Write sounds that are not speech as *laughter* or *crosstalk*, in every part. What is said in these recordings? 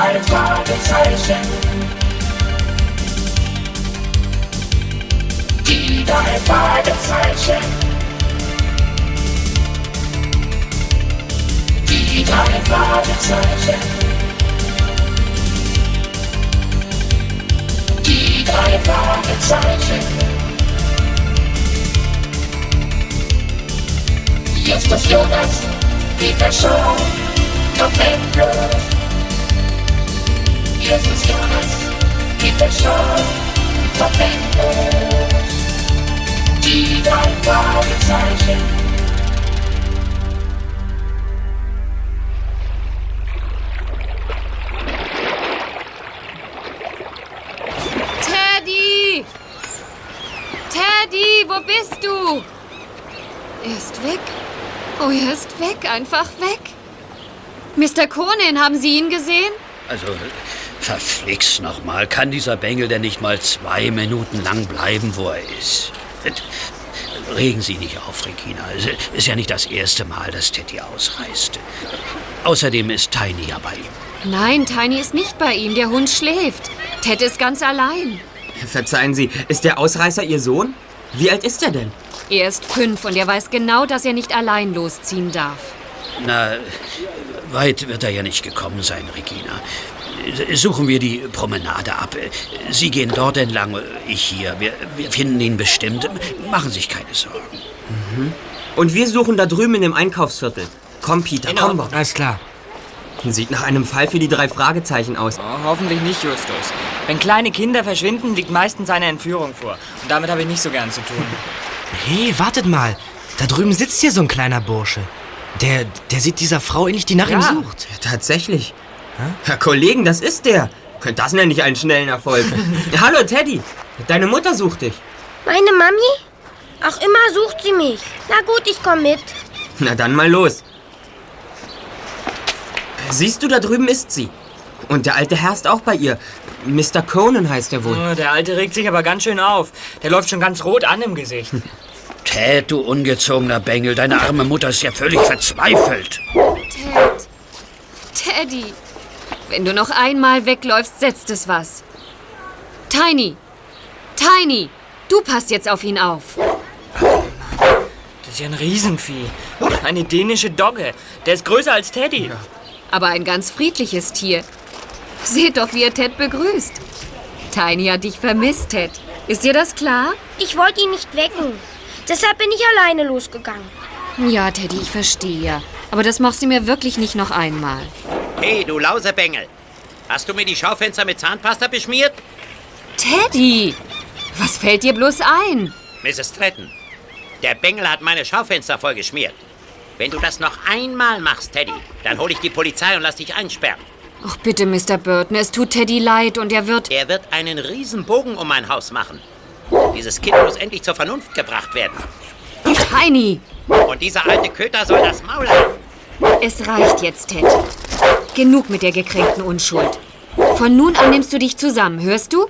drei Fragezeichen. Die drei Fragezeichen. Die drei Fragezeichen. Die drei Fragezeichen. Jetzt ist Jonas, die Person, doch Die! Teddy, wo bist du? Er ist weg. Oh, er ist weg, einfach weg. Mr. Conan, haben Sie ihn gesehen? Also, verflixt nochmal. Kann dieser Bengel denn nicht mal zwei Minuten lang bleiben, wo er ist? Regen Sie nicht auf, Regina. Es ist ja nicht das erste Mal, dass Teddy ausreist. Außerdem ist Tiny ja bei ihm. Nein, Tiny ist nicht bei ihm. Der Hund schläft. Ted ist ganz allein. Verzeihen Sie, ist der Ausreißer Ihr Sohn? Wie alt ist er denn? Er ist fünf und er weiß genau, dass er nicht allein losziehen darf. Na, weit wird er ja nicht gekommen sein, Regina. Suchen wir die Promenade ab. Sie gehen dort entlang, ich hier. Wir, wir finden ihn bestimmt. Machen Sie sich keine Sorgen. Und wir suchen da drüben in dem Einkaufsviertel. Komm, Peter, komm, Bob. Alles klar. Sieht nach einem Fall für die drei Fragezeichen aus. Oh, hoffentlich nicht, Justus. Wenn kleine Kinder verschwinden, liegt meistens eine Entführung vor. Und damit habe ich nicht so gern zu tun. *laughs* Hey, wartet mal. Da drüben sitzt hier so ein kleiner Bursche. Der, der sieht dieser Frau ähnlich, die nach ihm Ja. sucht. Tatsächlich. Herr Kollegen, das ist der. Das nenne ich einen schnellen Erfolg. *laughs* Hallo, Teddy. Deine Mutter sucht dich. Meine Mami? Ach, immer sucht sie mich. Na gut, ich komm mit. Na dann mal los. Siehst du, da drüben ist sie. Und der alte Herr ist auch bei ihr. Mr. Conan heißt er wohl. Oh, Der Alte regt sich aber ganz schön auf. Der läuft schon ganz rot an im Gesicht. *laughs* Ted, du ungezogener Bengel, deine arme Mutter ist ja völlig verzweifelt. Ted. Teddy. Wenn du noch einmal wegläufst, setzt es was. Tiny. Tiny. Du passt jetzt auf ihn auf. Das ist ja ein Riesenvieh. Eine dänische Dogge. Der ist größer als Teddy. Aber ein ganz friedliches Tier. Seht doch, wie er Ted begrüßt. Tiny hat dich vermisst, Ted. Ist dir das klar? Ich wollte ihn nicht wecken. Deshalb bin ich alleine losgegangen. Ja, Teddy, ich verstehe. Aber das machst du mir wirklich nicht noch einmal. Hey, du Lausebengel. Hast du mir die Schaufenster mit Zahnpasta beschmiert? Teddy! Was fällt dir bloß ein? Mrs. Stratton, der Bengel hat meine Schaufenster voll geschmiert. Wenn du das noch einmal machst, Teddy, dann hole ich die Polizei und lass dich einsperren. Ach bitte, Mr. Burton, es tut Teddy leid und er wird... Er wird einen riesen Bogen um mein Haus machen. Dieses Kind muss endlich zur Vernunft gebracht werden. Tiny! Und dieser alte Köter soll das Maul haben. Es reicht jetzt, Ted. Genug mit der gekränkten Unschuld. Von nun an nimmst du dich zusammen, hörst du?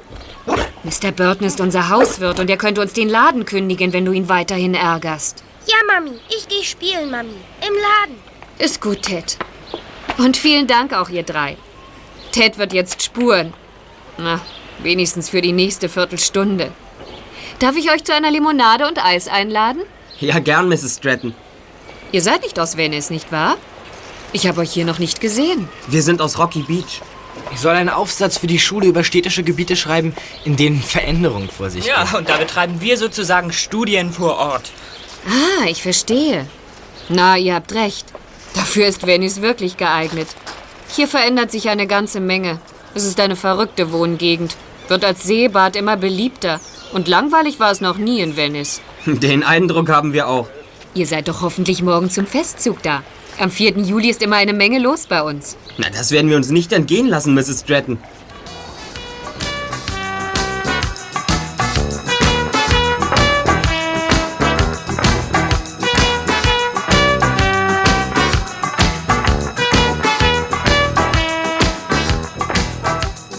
Mr. Burton ist unser Hauswirt und er könnte uns den Laden kündigen, wenn du ihn weiterhin ärgerst. Ja, Mami, ich gehe spielen, Mami. Im Laden. Ist gut, Ted. Und vielen Dank auch, ihr drei. Ted wird jetzt spuren. Na, wenigstens für die nächste Viertelstunde. Darf ich euch zu einer Limonade und Eis einladen? Ja, gern, Mrs. Stratton. Ihr seid nicht aus Venice, nicht wahr? Ich habe euch hier noch nicht gesehen. Wir sind aus Rocky Beach. Ich soll einen Aufsatz für die Schule über städtische Gebiete schreiben, in denen Veränderung vor sich Ja, geht. und da betreiben wir sozusagen Studien vor Ort. Ah, ich verstehe. Na, ihr habt recht. Dafür ist Venice wirklich geeignet. Hier verändert sich eine ganze Menge. Es ist eine verrückte Wohngegend. Wird als Seebad immer beliebter. Und langweilig war es noch nie in Venice. *laughs* Den Eindruck haben wir auch. Ihr seid doch hoffentlich morgen zum Festzug da. Am 4. Juli ist immer eine Menge los bei uns. Na, das werden wir uns nicht entgehen lassen, Mrs. Stratton.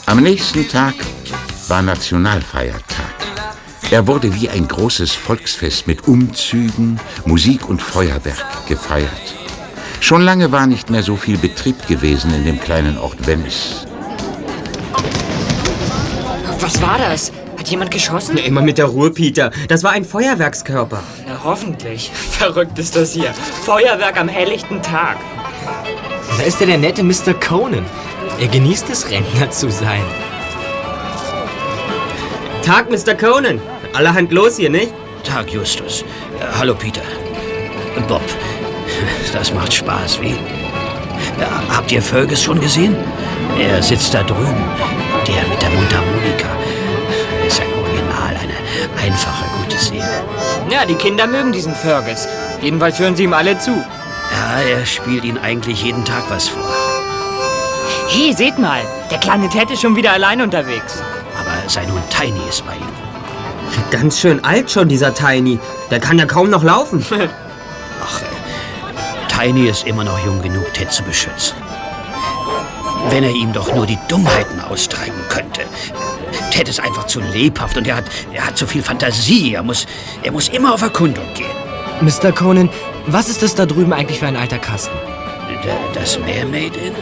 Am nächsten Tag war Nationalfeiertag. Er wurde wie ein großes Volksfest mit Umzügen, Musik und Feuerwerk gefeiert. Schon lange war nicht mehr so viel Betrieb gewesen in dem kleinen Ort Venice. Was war das? Hat jemand geschossen? Na, immer mit der Ruhe, Peter. Das war ein Feuerwerkskörper. Na, hoffentlich. Verrückt ist das hier. Feuerwerk am helllichten Tag. Da ist ja der nette Mr. Conan. Er genießt es, Rentner zu sein. Tag, Mr. Conan. Allerhand los hier, nicht? Tag, Justus. Äh, hallo, Peter. Bob. *laughs* Das macht Spaß, wie? Ja, habt ihr Fergus schon gesehen? Er sitzt da drüben. Der mit der Mundharmonika. Er ist ein Original, eine einfache, gute Seele. Ja, die Kinder mögen diesen Fergus. Jedenfalls hören sie ihm alle zu. Ja, er spielt ihnen eigentlich jeden Tag was vor. Hey, seht mal. Der kleine Ted ist schon wieder allein unterwegs. Aber sein Hund Tiny ist bei ihm. Ganz schön alt schon, dieser Tiny. Der kann ja kaum noch laufen. *laughs* Ach, äh, Tiny ist immer noch jung genug, Ted zu beschützen. Wenn er ihm doch nur die Dummheiten austreiben könnte. Ted ist einfach zu lebhaft und er hat, er hat zu viel Fantasie. Er muss, er muss immer auf Erkundung gehen. Mr. Conan, was ist das da drüben eigentlich für ein alter Kasten? D- Das Mermaid Inn?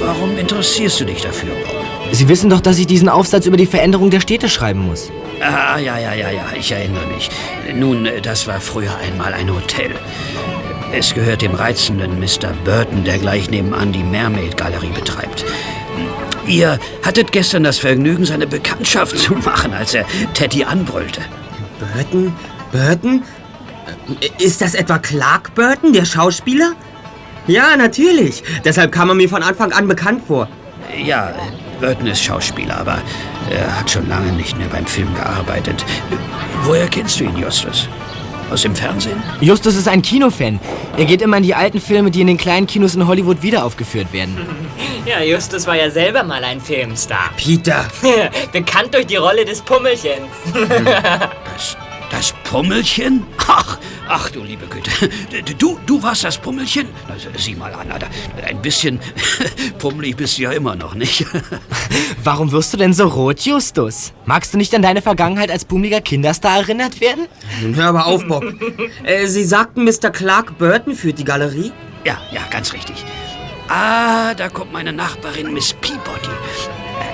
Warum interessierst du dich dafür, Bob? Sie wissen doch, dass ich diesen Aufsatz über die Veränderung der Städte schreiben muss. Ah, ja, ja, ja, ja, ich erinnere mich. Nun, das war früher einmal ein Hotel. Es gehört dem reizenden Mr. Burton, der gleich nebenan die Mermaid-Galerie betreibt. Ihr hattet gestern das Vergnügen, seine Bekanntschaft zu machen, als er Teddy anbrüllte. Burton? Burton? Äh, Ist das etwa Clark Burton, der Schauspieler? Ja, natürlich. Deshalb kam er mir von Anfang an bekannt vor. Ja, Burton ist Schauspieler, aber er hat schon lange nicht mehr beim Film gearbeitet. Woher kennst du ihn, Justus? Aus dem Fernsehen? Justus ist ein Kinofan. Er geht immer in die alten Filme, die in den kleinen Kinos in Hollywood wiederaufgeführt werden. *laughs* Ja, Justus war ja selber mal ein Filmstar. Peter. *laughs* Bekannt durch die Rolle des Pummelchens. Das, das Pummelchen? Ach, ach du liebe Güte. Du, du warst das Pummelchen? Na, sieh mal an, Alter. Ein bisschen *laughs* pummelig bist du ja immer noch, nicht? *laughs* Warum wirst du denn so rot, Justus? Magst du nicht an deine Vergangenheit als bummeliger Kinderstar erinnert werden? Nun hör aber auf, Bob. *laughs* äh, Sie sagten, Mr. Clark Burton führt die Galerie? Ja, ja, ganz richtig. Ah, da kommt meine Nachbarin Miss Peabody.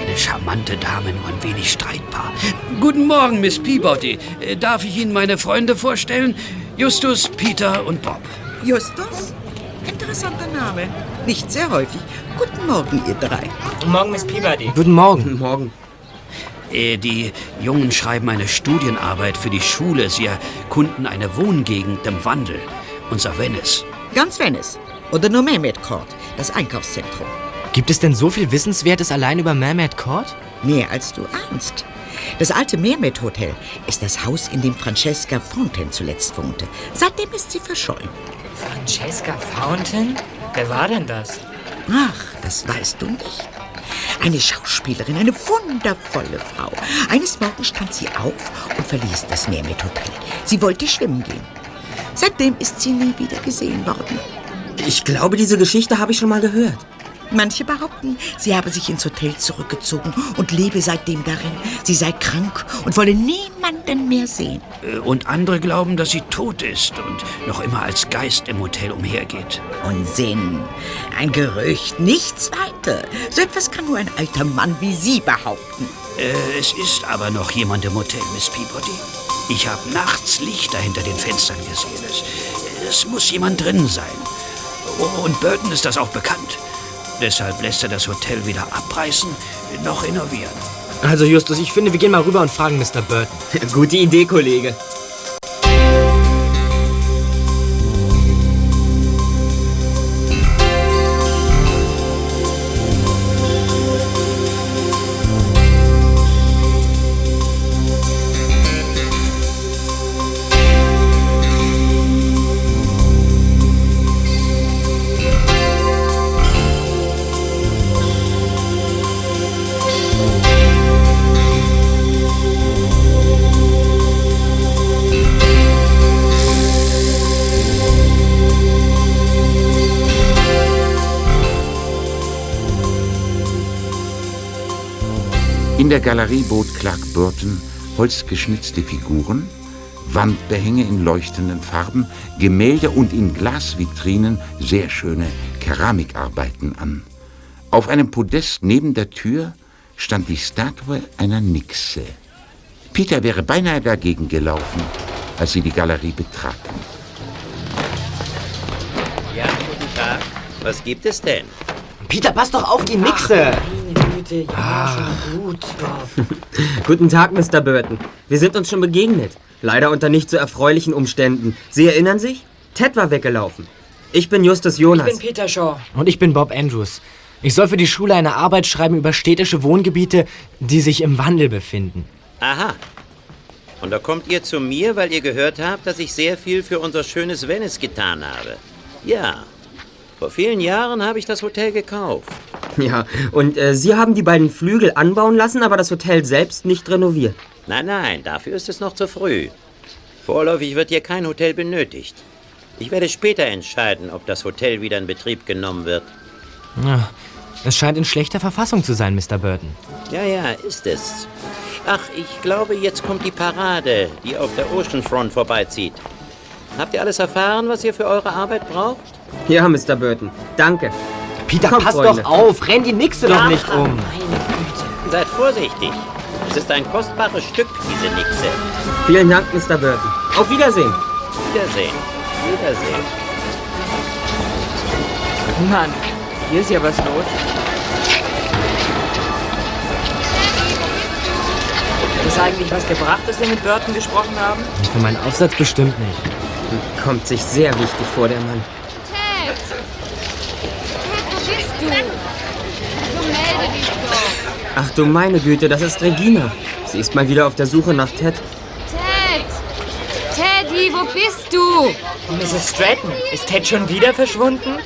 Eine charmante Dame, nur ein wenig streitbar. Guten Morgen, Miss Peabody. Äh, Darf ich Ihnen meine Freunde vorstellen? Justus, Peter und Bob. Justus? Interessanter Name. Nicht sehr häufig. Guten Morgen, ihr drei. Guten Morgen, Miss Peabody. Guten Morgen. Morgen. Äh, Die Jungen schreiben eine Studienarbeit für die Schule. Sie erkunden eine Wohngegend im Wandel. Unser Venice. Ganz Venice. Oder nur Mermaid Court, das Einkaufszentrum. Gibt es denn so viel Wissenswertes allein über Mermaid Court? Mehr als du ahnst. Das alte Mermaid Hotel ist das Haus, in dem Francesca Fontaine zuletzt wohnte. Seitdem ist sie verschollen. Francesca Fountain? Wer war denn das? Ach, das weißt du nicht. Eine Schauspielerin, eine wundervolle Frau. Eines Morgens stand sie auf und verließ das Mermaid Hotel. Sie wollte schwimmen gehen. Seitdem ist sie nie wieder gesehen worden. Ich glaube, diese Geschichte habe ich schon mal gehört. Manche behaupten, sie habe sich ins Hotel zurückgezogen und lebe seitdem darin. Sie sei krank und wolle niemanden mehr sehen. Äh, Und andere glauben, dass sie tot ist und noch immer als Geist im Hotel umhergeht. Unsinn. Ein Gerücht, nichts weiter. So etwas kann nur ein alter Mann wie Sie behaupten. Äh, es ist aber noch jemand im Hotel, Miss Peabody. Ich habe nachts Lichter hinter den Fenstern gesehen. Es, es muss jemand drin sein. Oh, Und Burton ist das auch bekannt. Deshalb lässt er das Hotel weder abreißen noch renovieren. Also Justus, ich finde, wir gehen mal rüber und fragen Mr. Burton. Gute Idee, Kollege. In der Galerie bot Clark Burton holzgeschnitzte Figuren, Wandbehänge in leuchtenden Farben, Gemälde und in Glasvitrinen sehr schöne Keramikarbeiten an. Auf einem Podest neben der Tür stand die Statue einer Nixe. Peter wäre beinahe dagegen gelaufen, als sie die Galerie betraten. Ja, guten Tag. Was gibt es denn? Peter, pass doch auf die Nixe! Güte, ja, schon gut. *laughs* Guten Tag, Mr. Burton. Wir sind uns schon begegnet. Leider unter nicht so erfreulichen Umständen. Sie erinnern sich? Ted war weggelaufen. Ich bin Justus Ich Jonas. bin Peter Shaw. Und ich bin Bob Andrews. Ich soll für die Schule eine Arbeit schreiben über städtische Wohngebiete, die sich im Wandel befinden. Aha. Und da kommt ihr zu mir, weil ihr gehört habt, dass ich sehr viel für unser schönes Venice getan habe. Ja. Vor vielen Jahren habe ich das Hotel gekauft. Ja, und äh, Sie haben die beiden Flügel anbauen lassen, aber das Hotel selbst nicht renoviert. Nein, nein, dafür ist es noch zu früh. Vorläufig wird hier kein Hotel benötigt. Ich werde später entscheiden, ob das Hotel wieder in Betrieb genommen wird. Ja, es scheint in schlechter Verfassung zu sein, Mr. Burton. Ja, ja, ist es. Ach, ich glaube, jetzt kommt die Parade, die auf der Oceanfront vorbeizieht. Habt ihr alles erfahren, was ihr für eure Arbeit braucht? Ja, Mr. Burton. Danke. Peter, Komm, pass Freunde. doch auf! Renn die Nixe doch nicht um! Seid vorsichtig. Es ist ein kostbares Stück, diese Nixe. Vielen Dank, Mr. Burton. Auf Wiedersehen. Wiedersehen. Wiedersehen. Mann, hier ist ja was los. Hat das eigentlich was gebracht, dass wir mit Burton gesprochen haben? Für meinen Aufsatz bestimmt nicht. Kommt sich sehr wichtig vor, der Mann. Ted! Ted, wo bist du? So melde dich doch. Ach du meine Güte, das ist Regina. Sie ist mal wieder auf der Suche nach Ted. Ted! Teddy, wo bist du? Mrs. Stratton, ist Ted schon wieder verschwunden?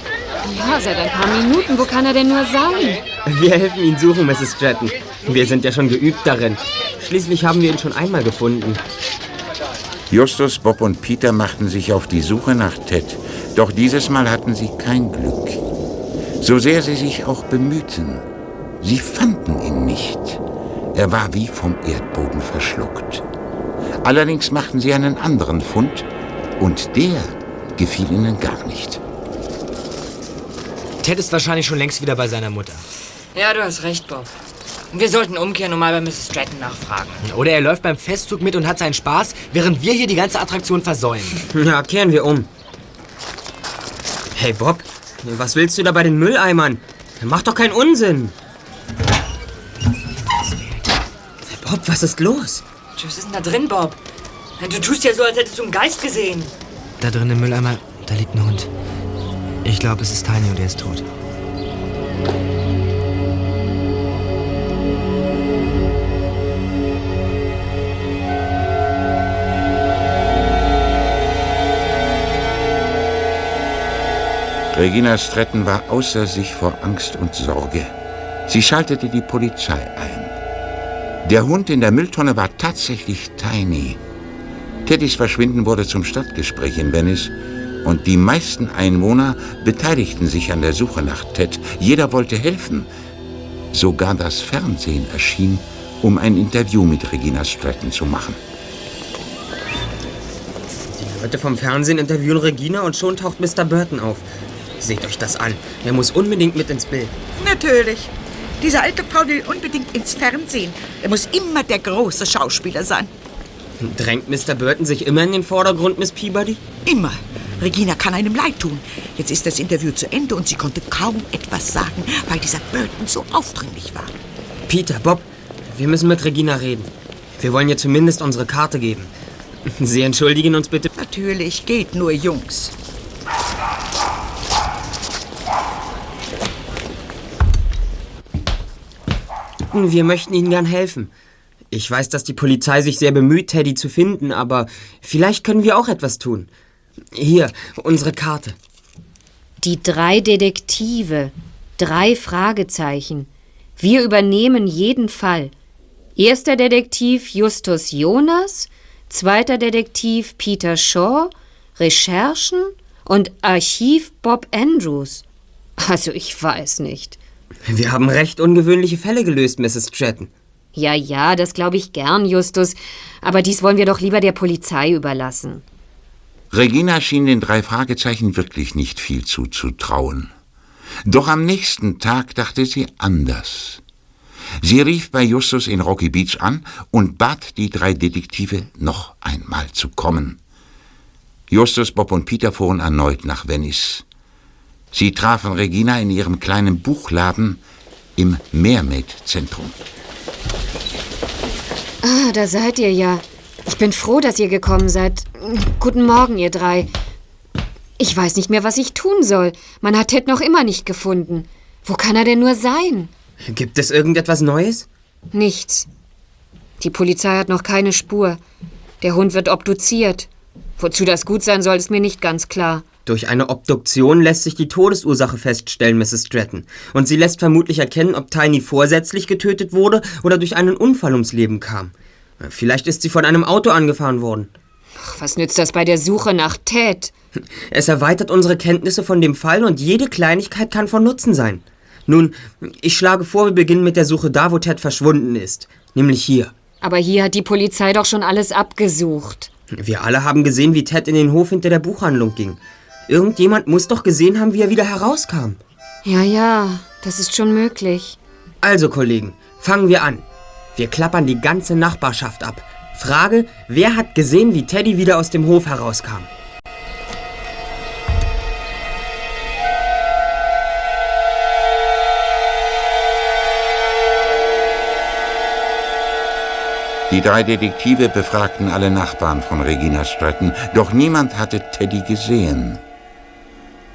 Ja, seit ein paar Minuten. Wo kann er denn nur sein? Wir helfen Ihnen suchen, Mrs. Stratton. Wir sind ja schon geübt darin. Schließlich haben wir ihn schon einmal gefunden. Justus, Bob und Peter machten sich auf die Suche nach Ted. Doch dieses Mal hatten sie kein Glück. So sehr sie sich auch bemühten, sie fanden ihn nicht. Er war wie vom Erdboden verschluckt. Allerdings machten sie einen anderen Fund und der gefiel ihnen gar nicht. Ted ist wahrscheinlich schon längst wieder bei seiner Mutter. Ja, du hast recht, Bob. Wir sollten umkehren und mal bei Mrs. Stratton nachfragen. Oder er läuft beim Festzug mit und hat seinen Spaß, während wir hier die ganze Attraktion versäumen. *laughs* Ja, kehren wir um. Hey Bob, was willst du da bei den Mülleimern? Mach doch keinen Unsinn. Bob, was ist los? Was ist denn da drin, Bob? Du tust ja so, als hättest du einen Geist gesehen. Da drin im Mülleimer, da liegt ein Hund. Ich glaube, es ist Tiny und er ist tot. Regina Stratton war außer sich vor Angst und Sorge. Sie schaltete die Polizei ein. Der Hund in der Mülltonne war tatsächlich Tiny. Teddys Verschwinden wurde zum Stadtgespräch in Venice und die meisten Einwohner beteiligten sich an der Suche nach Ted. Jeder wollte helfen. Sogar das Fernsehen erschien, um ein Interview mit Regina Stratton zu machen. Die Leute vom Fernsehen interviewen Regina und schon taucht Mr. Burton auf. Seht euch das an. Er muss unbedingt mit ins Bild. Natürlich. Diese alte Frau will unbedingt ins Fernsehen. Er muss immer der große Schauspieler sein. Drängt Mr. Burton sich immer in den Vordergrund, Miss Peabody? Immer. Regina kann einem leid tun. Jetzt ist das Interview zu Ende und sie konnte kaum etwas sagen, weil dieser Burton so aufdringlich war. Peter, Bob, wir müssen mit Regina reden. Wir wollen ihr zumindest unsere Karte geben. Sie entschuldigen uns bitte. Natürlich, geht nur Jungs. Wir möchten Ihnen gern helfen. Ich weiß, dass die Polizei sich sehr bemüht, Teddy zu finden, aber vielleicht können wir auch etwas tun. Hier, unsere Karte. Die drei Detektive. Drei Fragezeichen. Wir übernehmen jeden Fall. Erster Detektiv Justus Jonas, zweiter Detektiv Peter Shaw, Recherchen und Archiv Bob Andrews. Also ich weiß nicht. Wir haben recht ungewöhnliche Fälle gelöst, Mrs. Stratton. Ja, ja, das glaube ich gern, Justus. Aber dies wollen wir doch lieber der Polizei überlassen. Regina schien den drei Fragezeichen wirklich nicht viel zuzutrauen. Doch am nächsten Tag dachte sie anders. Sie rief bei Justus in Rocky Beach an und bat die drei Detektive, noch einmal zu kommen. Justus, Bob und Peter fuhren erneut nach Venice. Sie trafen Regina in ihrem kleinen Buchladen im Mermaid-Zentrum. Ah, da seid ihr ja. Ich bin froh, dass ihr gekommen seid. Guten Morgen, ihr drei. Ich weiß nicht mehr, was ich tun soll. Man hat Ted noch immer nicht gefunden. Wo kann er denn nur sein? Gibt es irgendetwas Neues? Nichts. Die Polizei hat noch keine Spur. Der Hund wird obduziert. Wozu das gut sein soll, ist mir nicht ganz klar. Durch eine Obduktion lässt sich die Todesursache feststellen, Mrs. Stratton. Und sie lässt vermutlich erkennen, ob Tiny vorsätzlich getötet wurde oder durch einen Unfall ums Leben kam. Vielleicht ist sie von einem Auto angefahren worden. Ach, was nützt das bei der Suche nach Ted? Es erweitert unsere Kenntnisse von dem Fall und jede Kleinigkeit kann von Nutzen sein. Nun, ich schlage vor, wir beginnen mit der Suche da, wo Ted verschwunden ist. Nämlich hier. Aber hier hat die Polizei doch schon alles abgesucht. Wir alle haben gesehen, wie Ted in den Hof hinter der Buchhandlung ging. Irgendjemand muss doch gesehen haben, wie er wieder herauskam. Ja, ja, das ist schon möglich. Also, Kollegen, fangen wir an. Wir klappern die ganze Nachbarschaft ab. Frage, wer hat gesehen, wie Teddy wieder aus dem Hof herauskam? Die drei Detektive befragten alle Nachbarn von Regina Stratton, doch niemand hatte Teddy gesehen.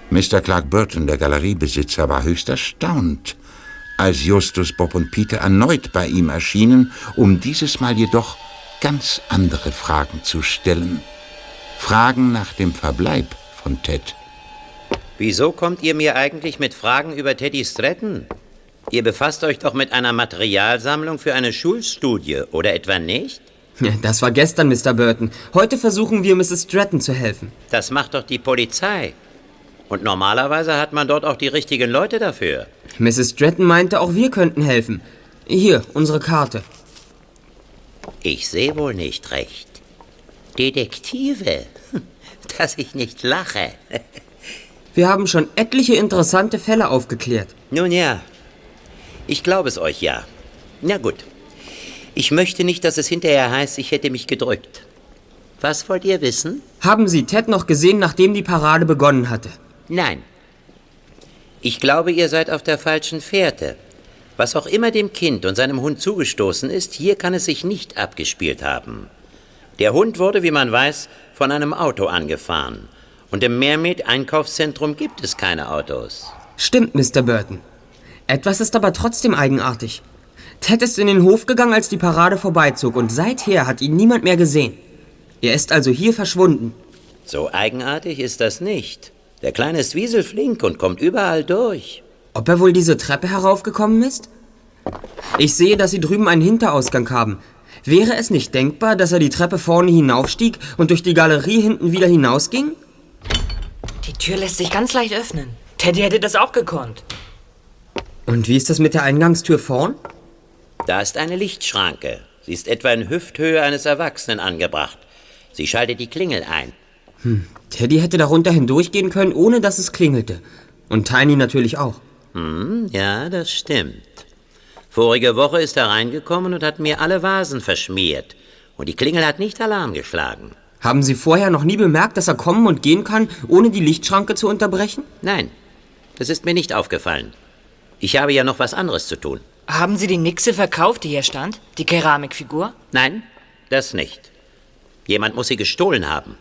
Mr. Clark Burton, der Galeriebesitzer, war höchst erstaunt, als Justus, Bob und Peter erneut bei ihm erschienen, um dieses Mal jedoch ganz andere Fragen zu stellen. Fragen nach dem Verbleib von Ted. Wieso kommt ihr mir eigentlich mit Fragen über Teddy Stratton? Ihr befasst euch doch mit einer Materialsammlung für eine Schulstudie, oder etwa nicht? *laughs* Das war gestern, Mr. Burton. Heute versuchen wir, Mrs. Stratton zu helfen. Das macht doch die Polizei. Und normalerweise hat man dort auch die richtigen Leute dafür. Mrs. Stratton meinte, auch wir könnten helfen. Hier, unsere Karte. Ich sehe wohl nicht recht. Detektive. Dass ich nicht lache. *laughs* Wir haben schon etliche interessante Fälle aufgeklärt. Nun ja, ich glaube es euch ja. Na gut. Ich möchte nicht, dass es hinterher heißt, ich hätte mich gedrückt. Was wollt ihr wissen? Haben Sie Ted noch gesehen, nachdem die Parade begonnen hatte? Nein. Ich glaube, ihr seid auf der falschen Fährte. Was auch immer dem Kind und seinem Hund zugestoßen ist, hier kann es sich nicht abgespielt haben. Der Hund wurde, wie man weiß, von einem Auto angefahren. Und im Mermaid-Einkaufszentrum gibt es keine Autos. Stimmt, Mr. Burton. Etwas ist aber trotzdem eigenartig. Ted ist in den Hof gegangen, als die Parade vorbeizog, und seither hat ihn niemand mehr gesehen. Er ist also hier verschwunden. So eigenartig ist das nicht. Der Kleine ist wieselflink und kommt überall durch. Ob er wohl diese Treppe heraufgekommen ist? Ich sehe, dass Sie drüben einen Hinterausgang haben. Wäre es nicht denkbar, dass er die Treppe vorne hinaufstieg und durch die Galerie hinten wieder hinausging? Die Tür lässt sich ganz leicht öffnen. Teddy hätte das auch gekonnt. Und wie ist das mit der Eingangstür vorn? Da ist eine Lichtschranke. Sie ist etwa in Hüfthöhe eines Erwachsenen angebracht. Sie schaltet die Klingel ein. Hm. Teddy hätte darunter hindurchgehen können, ohne dass es klingelte. Und Tiny natürlich auch. Hm, ja, das stimmt. Vorige Woche ist er reingekommen und hat mir alle Vasen verschmiert. Und die Klingel hat nicht Alarm geschlagen. Haben Sie vorher noch nie bemerkt, dass er kommen und gehen kann, ohne die Lichtschranke zu unterbrechen? Nein, das ist mir nicht aufgefallen. Ich habe ja noch was anderes zu tun. Haben Sie die Nixe verkauft, die hier stand? Die Keramikfigur? Nein, das nicht. Jemand muss sie gestohlen haben.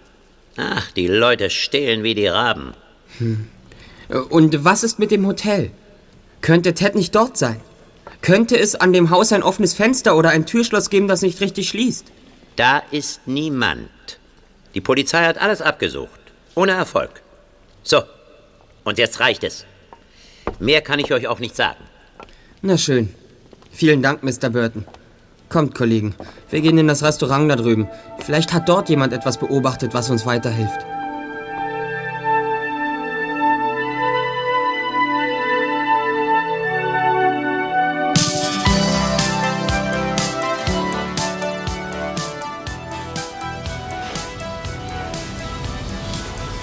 Ach, die Leute stehlen wie die Raben. Hm. Und was ist mit dem Hotel? Könnte Ted nicht dort sein? Könnte es an dem Haus ein offenes Fenster oder ein Türschloss geben, das nicht richtig schließt? Da ist niemand. Die Polizei hat alles abgesucht. Ohne Erfolg. So, und jetzt reicht es. Mehr kann ich euch auch nicht sagen. Na schön. Vielen Dank, Mr. Burton. Kommt, Kollegen. Wir gehen in das Restaurant da drüben. Vielleicht hat dort jemand etwas beobachtet, was uns weiterhilft.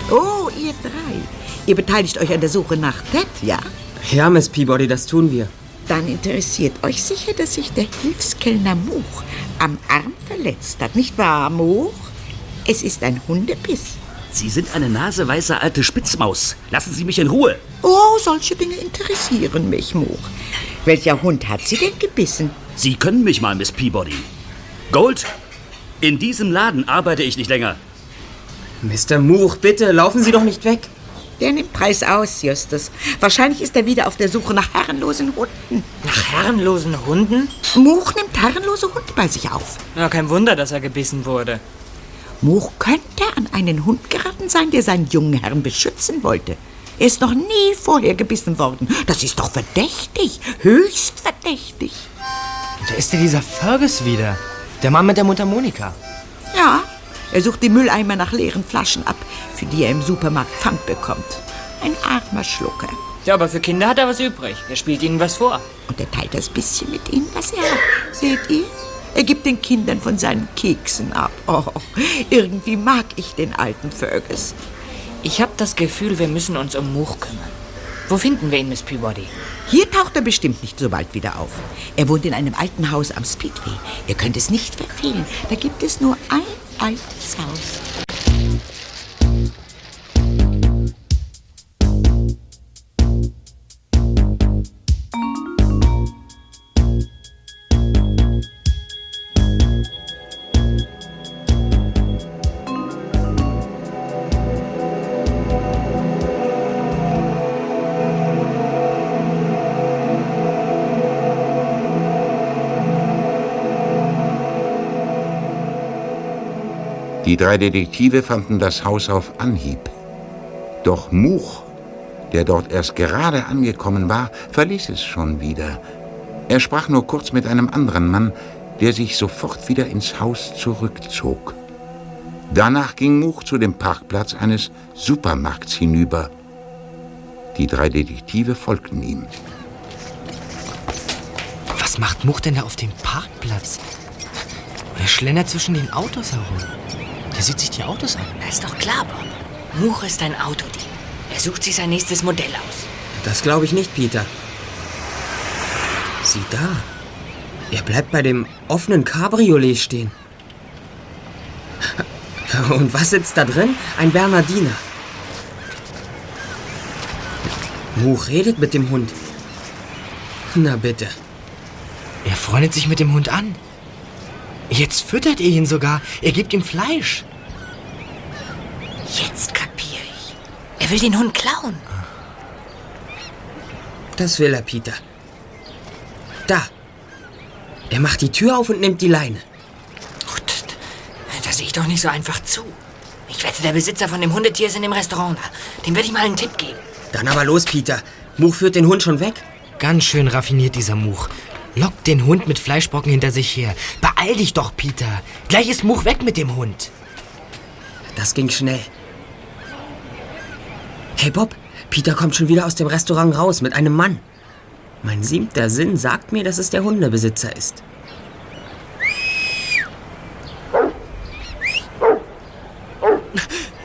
Oh, ihr drei. Ihr beteiligt euch an der Suche nach Ted, ja? Ja, Miss Peabody, das tun wir. Dann interessiert euch sicher, dass sich der Hilfskellner Much am Arm verletzt hat. Nicht wahr, Much? Es ist ein Hundebiss. Sie sind eine naseweiße alte Spitzmaus. Lassen Sie mich in Ruhe. Oh, solche Dinge interessieren mich, Much. Welcher Hund hat Sie denn gebissen? Sie können mich mal, Miss Peabody. Gold, in diesem Laden arbeite ich nicht länger. Mr. Much, bitte, laufen Sie doch nicht weg. Der nimmt Preis aus, Justus. Wahrscheinlich ist er wieder auf der Suche nach herrenlosen Hunden. Nach herrenlosen Hunden? Much nimmt herrenlose Hunde bei sich auf. Na, kein Wunder, dass er gebissen wurde. Much könnte an einen Hund geraten sein, der seinen jungen Herrn beschützen wollte. Er ist noch nie vorher gebissen worden. Das ist doch verdächtig. Höchst verdächtig. Da ist ja dieser Fergus wieder. Der Mann mit der Mundharmonika. Er sucht die Mülleimer nach leeren Flaschen ab, für die er im Supermarkt Pfand bekommt. Ein armer Schlucker. Ja, aber für Kinder hat er was übrig. Er spielt ihnen was vor. Und er teilt das bisschen mit ihnen, was er hat. Seht ihr? Er gibt den Kindern von seinen Keksen ab. Oh, irgendwie mag ich den alten Fergus. Ich habe das Gefühl, wir müssen uns um Much kümmern. Wo finden wir ihn, Miss Peabody? Hier taucht er bestimmt nicht so bald wieder auf. Er wohnt in einem alten Haus am Speedway. Ihr könnt es nicht verfehlen. Da gibt es nur ein altes Haus. Die drei Detektive fanden das Haus auf Anhieb. Doch Much, der dort erst gerade angekommen war, verließ es schon wieder. Er sprach nur kurz mit einem anderen Mann, der sich sofort wieder ins Haus zurückzog. Danach ging Much zu dem Parkplatz eines Supermarkts hinüber. Die drei Detektive folgten ihm. Was macht Much denn da auf dem Parkplatz? Er schlendert zwischen den Autos herum. Der sieht sich die Autos an. Na, ist doch klar, Bob. Much ist ein Autodieb. Er sucht sich sein nächstes Modell aus. Das glaube ich nicht, Peter. Sieh da. Er bleibt bei dem offenen Cabriolet stehen. Und was sitzt da drin? Ein Bernardiner. Much redet mit dem Hund. Na bitte. Er freundet sich mit dem Hund an. Jetzt füttert er ihn sogar. Er gibt ihm Fleisch. Jetzt kapier ich. Er will den Hund klauen. Das will er, Peter. Da. Er macht die Tür auf und nimmt die Leine. Gut, da sehe ich doch nicht so einfach zu. Ich wette, der Besitzer von dem Hundetier ist in dem Restaurant da. Dem werde ich mal einen Tipp geben. Dann aber los, Peter. Much führt den Hund schon weg. Ganz schön raffiniert, dieser Much. Lockt den Hund mit Fleischbrocken hinter sich her. Beeil dich doch, Peter. Gleich ist Much weg mit dem Hund. Das ging schnell. Hey Bob, Peter kommt schon wieder aus dem Restaurant raus mit einem Mann. Mein siebter Sinn sagt mir, dass es der Hundebesitzer ist.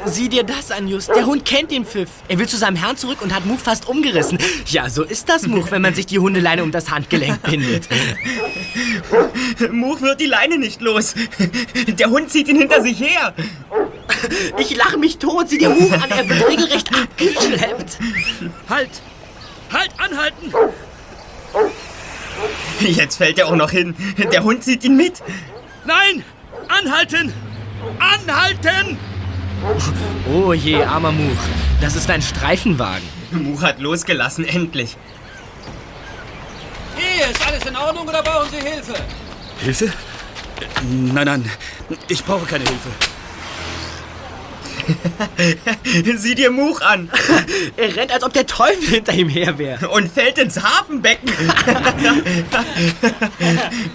Sieh dir das an, Just. Der Hund kennt den Pfiff. Er will zu seinem Herrn zurück und hat Much fast umgerissen. Ja, so ist das, Much, wenn man sich die Hundeleine um das Handgelenk bindet. Much wird die Leine nicht los. Der Hund zieht ihn hinter sich her. Ich lache mich tot. Sieh dir Much an. Er wird regelrecht abgeschleppt. Halt! Halt, anhalten! Jetzt fällt er auch noch hin. Der Hund zieht ihn mit. Nein! Anhalten! Anhalten! Oh je, armer Much. Das ist ein Streifenwagen. Much hat losgelassen, endlich. Hier, ist alles in Ordnung oder brauchen Sie Hilfe? Hilfe? Nein, nein, ich brauche keine Hilfe. *laughs* Sieh dir Much an. Er rennt, als ob der Teufel hinter ihm her wäre. Und fällt ins Hafenbecken. *laughs*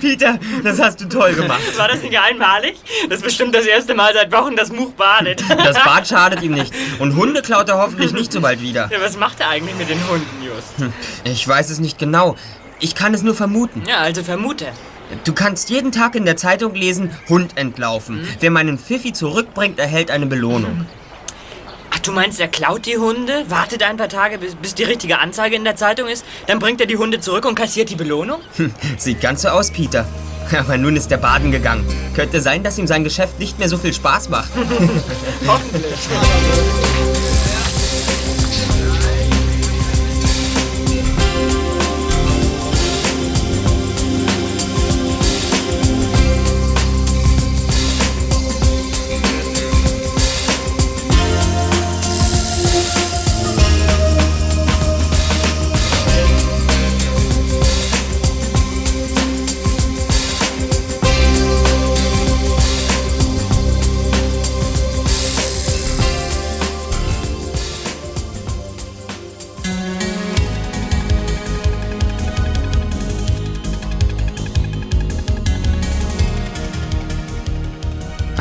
Peter, das hast du toll gemacht. War das nicht einmalig? Das ist bestimmt das erste Mal seit Wochen, dass Much badet. Das Bad schadet ihm nicht. Und Hunde klaut er hoffentlich nicht so bald wieder. Ja, was macht er eigentlich mit den Hunden, Just? Ich weiß es nicht genau. Ich kann es nur vermuten. Ja, also vermute. Du kannst jeden Tag in der Zeitung lesen, Hund entlaufen. Wer meinen Pfiffi zurückbringt, erhält eine Belohnung. Ach, du meinst, er klaut die Hunde, wartet ein paar Tage, bis, bis die richtige Anzeige in der Zeitung ist, dann bringt er die Hunde zurück und kassiert die Belohnung? Hm, sieht ganz so aus, Peter. *laughs* Aber nun ist er baden gegangen. Könnte sein, dass ihm sein Geschäft nicht mehr so viel Spaß macht. *laughs* *laughs* Hoffentlich.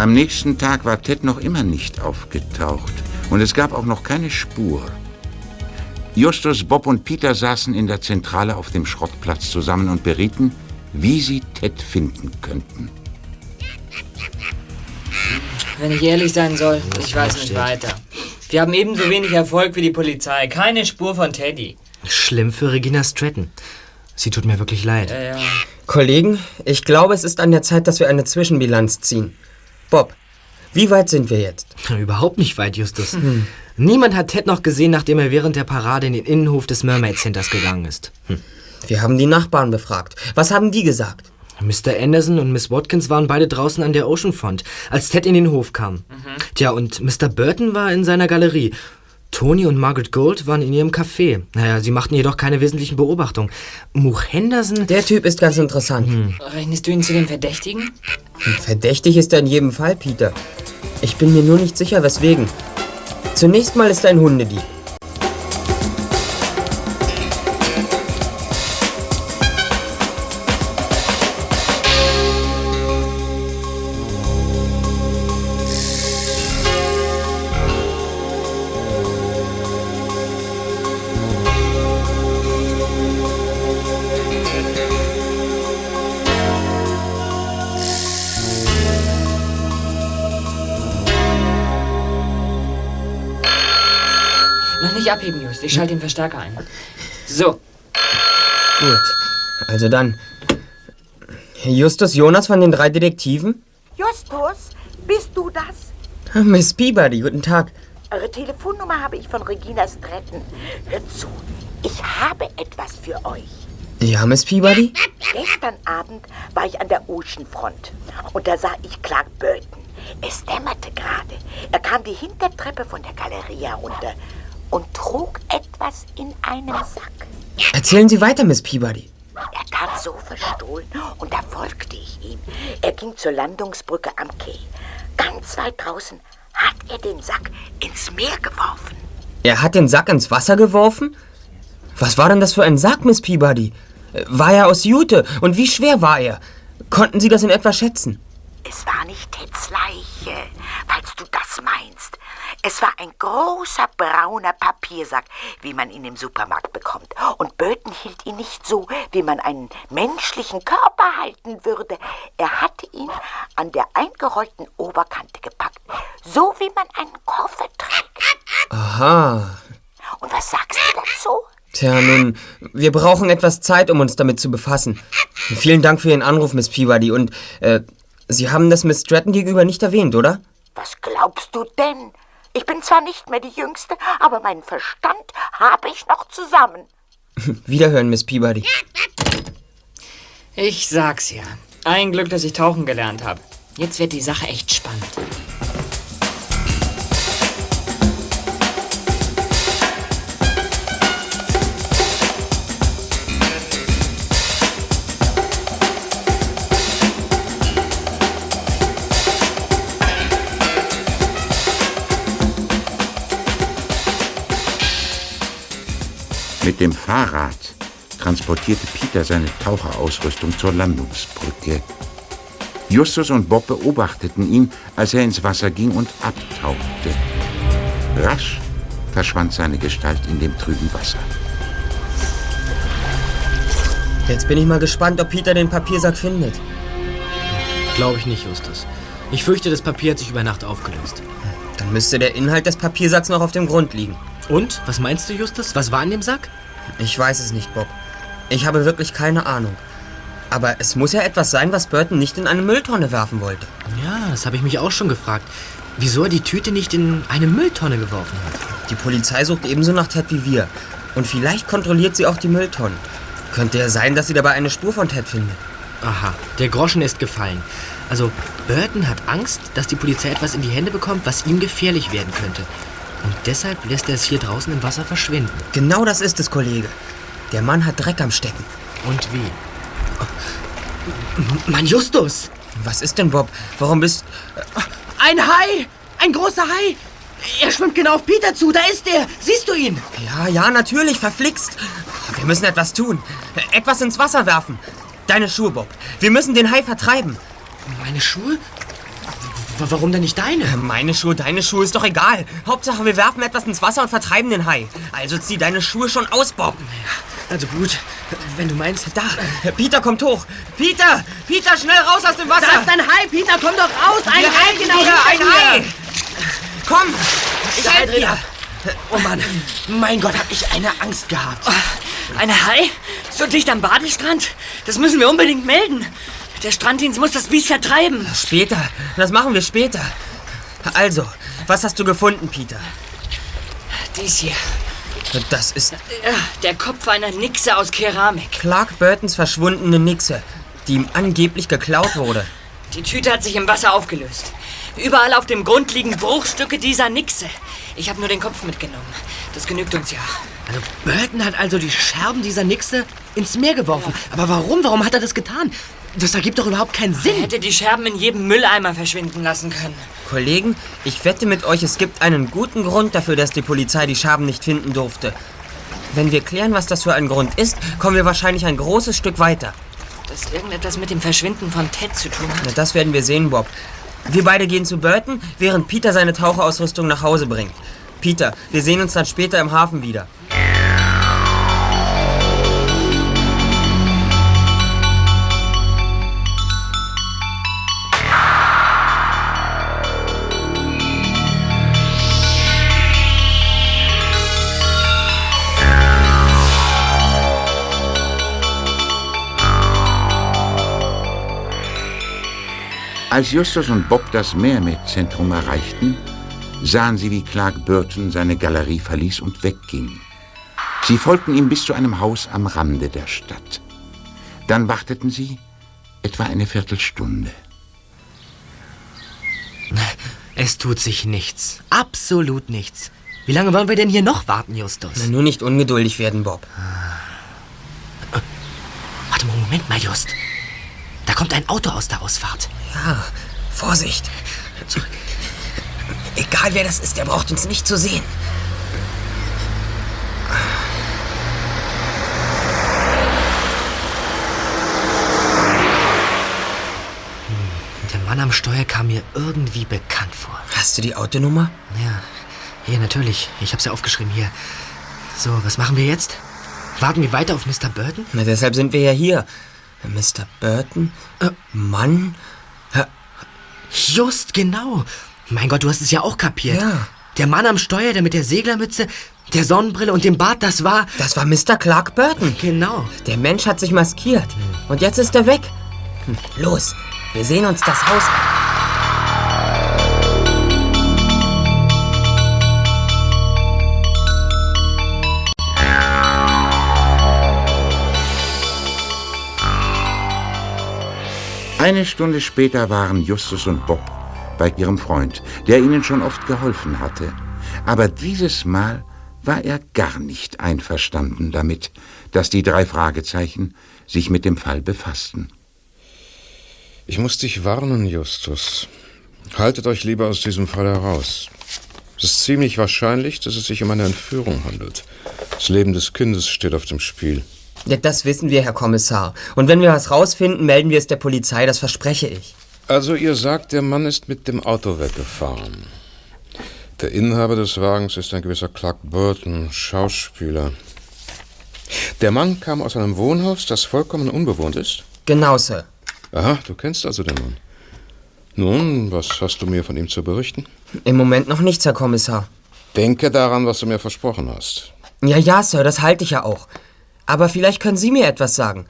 Am nächsten Tag war Ted noch immer nicht aufgetaucht und es gab auch noch keine Spur. Justus, Bob und Peter saßen in der Zentrale auf dem Schrottplatz zusammen und berieten, wie sie Ted finden könnten. Wenn ich ehrlich sein soll, ich weiß nicht weiter. Wir haben ebenso wenig Erfolg wie die Polizei. Keine Spur von Teddy. Schlimm für Regina Stratton. Sie tut mir wirklich leid. Ja, ja. Kollegen, ich glaube, es ist an der Zeit, dass wir eine Zwischenbilanz ziehen. Bob, wie weit sind wir jetzt? Überhaupt nicht weit, Justus. Niemand hat Ted noch gesehen, nachdem er während der Parade in den Innenhof des Mermaid Centers gegangen ist. Hm. Wir haben die Nachbarn befragt. Was haben die gesagt? Mr. Anderson und Miss Watkins waren beide draußen an der Oceanfront, als Ted in den Hof kam. Tja, und Mr. Burton war in seiner Galerie. Tony und Margaret Gold waren in ihrem Café. Naja, sie machten jedoch keine wesentlichen Beobachtungen. Much Henderson... Der Typ ist ganz interessant. Rechnest du ihn zu den Verdächtigen? Verdächtig ist er in jedem Fall, Peter. Ich bin mir nur nicht sicher, weswegen. Zunächst mal ist er ein Hundedieb. Ich schalte den Verstärker ein. So. Gut. Also dann. Justus Jonas von den drei Detektiven? Justus, bist du das? Miss Peabody, guten Tag. Eure Telefonnummer habe ich von Regina Stratton. Hört zu, ich habe etwas für euch. Ja, Miss Peabody? Gestern Abend war ich an der Oceanfront und da sah ich Clark Burton. Es dämmerte gerade. Er kam die Hintertreppe von der Galerie herunter und trug etwas in einem Sack. Erzählen Sie weiter, Miss Peabody. Er tat so verstohlen und da folgte ich ihm. Er ging zur Landungsbrücke am Quai. Ganz weit draußen hat er den Sack ins Meer geworfen. Er hat den Sack ins Wasser geworfen? Was war denn das für ein Sack, Miss Peabody? War er aus Jute? Und wie schwer war er? Konnten Sie das in etwa schätzen? Es war nicht Teds Leiche, falls du das meinst. Es war ein großer brauner Papiersack, wie man ihn im Supermarkt bekommt. Und Burton hielt ihn nicht so, wie man einen menschlichen Körper halten würde. Er hatte ihn an der eingerollten Oberkante gepackt, so wie man einen Koffer trägt. Aha. Und was sagst du dazu? Tja, nun, wir brauchen etwas Zeit, um uns damit zu befassen. Vielen Dank für Ihren Anruf, Miss Peabody. Und, äh, Sie haben das Miss Stratton gegenüber nicht erwähnt, oder? Was glaubst du denn? Ich bin zwar nicht mehr die Jüngste, aber meinen Verstand habe ich noch zusammen. *laughs* Wiederhören, Miss Peabody. Ich sag's ja. Ein Glück, dass ich tauchen gelernt habe. Jetzt wird die Sache echt spannend. Mit dem Fahrrad transportierte Peter seine Taucherausrüstung zur Landungsbrücke. Justus und Bob beobachteten ihn, als er ins Wasser ging und abtauchte. Rasch verschwand seine Gestalt in dem trüben Wasser. Jetzt bin ich mal gespannt, ob Peter den Papiersack findet. Glaube ich nicht, Justus. Ich fürchte, das Papier hat sich über Nacht aufgelöst. Dann müsste der Inhalt des Papiersacks noch auf dem Grund liegen. Und? Was meinst du, Justus? Was war in dem Sack? Ich weiß es nicht, Bob. Ich habe wirklich keine Ahnung. Aber es muss ja etwas sein, was Burton nicht in eine Mülltonne werfen wollte. Ja, das habe ich mich auch schon gefragt. Wieso er die Tüte nicht in eine Mülltonne geworfen hat. Die Polizei sucht ebenso nach Ted wie wir. Und vielleicht kontrolliert sie auch die Mülltonnen. Könnte ja sein, dass sie dabei eine Spur von Ted findet. Aha, der Groschen ist gefallen. Also, Burton hat Angst, dass die Polizei etwas in die Hände bekommt, was ihm gefährlich werden könnte. Und deshalb lässt er es hier draußen im Wasser verschwinden. Genau das ist es, Kollege. Der Mann hat Dreck am Stecken. Und wie? Mann, Justus! Was ist denn, Bob? Warum bist... Ein Hai! Ein großer Hai! Er schwimmt genau auf Peter zu, da ist er! Siehst du ihn? Ja, ja, natürlich, verflixt. Wir müssen etwas tun. Etwas ins Wasser werfen. Deine Schuhe, Bob. Wir müssen den Hai vertreiben. Meine Schuhe? Warum denn nicht deine? Meine Schuhe, deine Schuhe, ist doch egal. Hauptsache, wir werfen etwas ins Wasser und vertreiben den Hai. Also zieh deine Schuhe schon aus, Bob. Also gut, wenn du meinst, da. Peter kommt hoch. Peter! Peter, schnell raus aus dem Wasser! Da ist ein Hai, Peter, komm doch raus! Ein Wir Hai, genau hinter ein. Hai! Komm! Ich Der helfe dir! Oh Mann, mein Gott, hab ich eine Angst gehabt. Ein Hai? So dicht am Badestrand? Das müssen wir unbedingt melden. Der Stranddienst muss das Biest vertreiben. Später. Das machen wir später. Also, was hast du gefunden, Peter? Dies hier. Das ist Ja, der Kopf einer Nixe aus Keramik. Clark Burtons verschwundene Nixe, die ihm angeblich geklaut wurde. Die Tüte hat sich im Wasser aufgelöst. Überall auf dem Grund liegen Bruchstücke dieser Nixe. Ich habe nur den Kopf mitgenommen. Das genügt uns ja. Also Burton hat also die Scherben dieser Nixe ins Meer geworfen. Aber warum? Warum hat er das getan? Das ergibt doch überhaupt keinen Er Sinn. hätte die Scherben in jedem Mülleimer verschwinden lassen können. Kollegen, ich wette mit euch, es gibt einen guten Grund dafür, dass die Polizei die Scherben nicht finden durfte. Wenn wir klären, was das für ein Grund ist, kommen wir wahrscheinlich ein großes Stück weiter. Das irgendetwas mit dem Verschwinden von Ted zu tun hat. Na, das werden wir sehen, Bob. Wir beide gehen zu Burton, während Peter seine Taucherausrüstung nach Hause bringt. Peter, wir sehen uns dann später im Hafen wieder. Als Justus und Bob das Meermet-Zentrum erreichten, sahen sie, wie Clark Burton seine Galerie verließ und wegging. Sie folgten ihm bis zu einem Haus am Rande der Stadt. Dann warteten sie etwa eine Viertelstunde. Es tut sich nichts. Absolut nichts. Wie lange wollen wir denn hier noch warten, Justus? Na, nur nicht ungeduldig werden, Bob. Warte mal, Moment mal, Just. Da kommt ein Auto aus der Ausfahrt. Ja, Vorsicht. Egal wer das ist, der braucht uns nicht zu sehen. Der Mann am Steuer kam mir irgendwie bekannt vor. Hast du die Autonummer? Ja, hier natürlich. Ich hab's ja aufgeschrieben hier. So, was machen wir jetzt? Warten wir weiter auf Mr. Burton? Na, deshalb sind wir ja hier. Mr. Burton? Äh, Mann? Just genau. Mein Gott, du hast es ja auch kapiert. Ja. Der Mann am Steuer, der mit der Seglermütze, der Sonnenbrille und dem Bart, das war... Das war Mr. Clark Burton. Genau. Der Mensch hat sich maskiert. Und jetzt ist er weg. Hm, Los, wir sehen uns das Haus. Eine Stunde später waren Justus und Bob bei ihrem Freund, der ihnen schon oft geholfen hatte. Aber dieses Mal war er gar nicht einverstanden damit, dass die drei Fragezeichen sich mit dem Fall befassten. Ich muss dich warnen, Justus. Haltet euch lieber aus diesem Fall heraus. Es ist ziemlich wahrscheinlich, dass es sich um eine Entführung handelt. Das Leben des Kindes steht auf dem Spiel. Ja, das wissen wir, Herr Kommissar. Und wenn wir was rausfinden, melden wir es der Polizei, das verspreche ich. Also ihr sagt, der Mann ist mit dem Auto weggefahren. Der Inhaber des Wagens ist ein gewisser Clark Burton, Schauspieler. Der Mann kam aus einem Wohnhaus, das vollkommen unbewohnt ist? Genau, Sir. Aha, du kennst also den Mann. Nun, was hast du mir von ihm zu berichten? Im Moment noch nichts, Herr Kommissar. Denke daran, was du mir versprochen hast. Ja, ja, Sir, das halte ich ja auch. Aber vielleicht können Sie mir etwas sagen.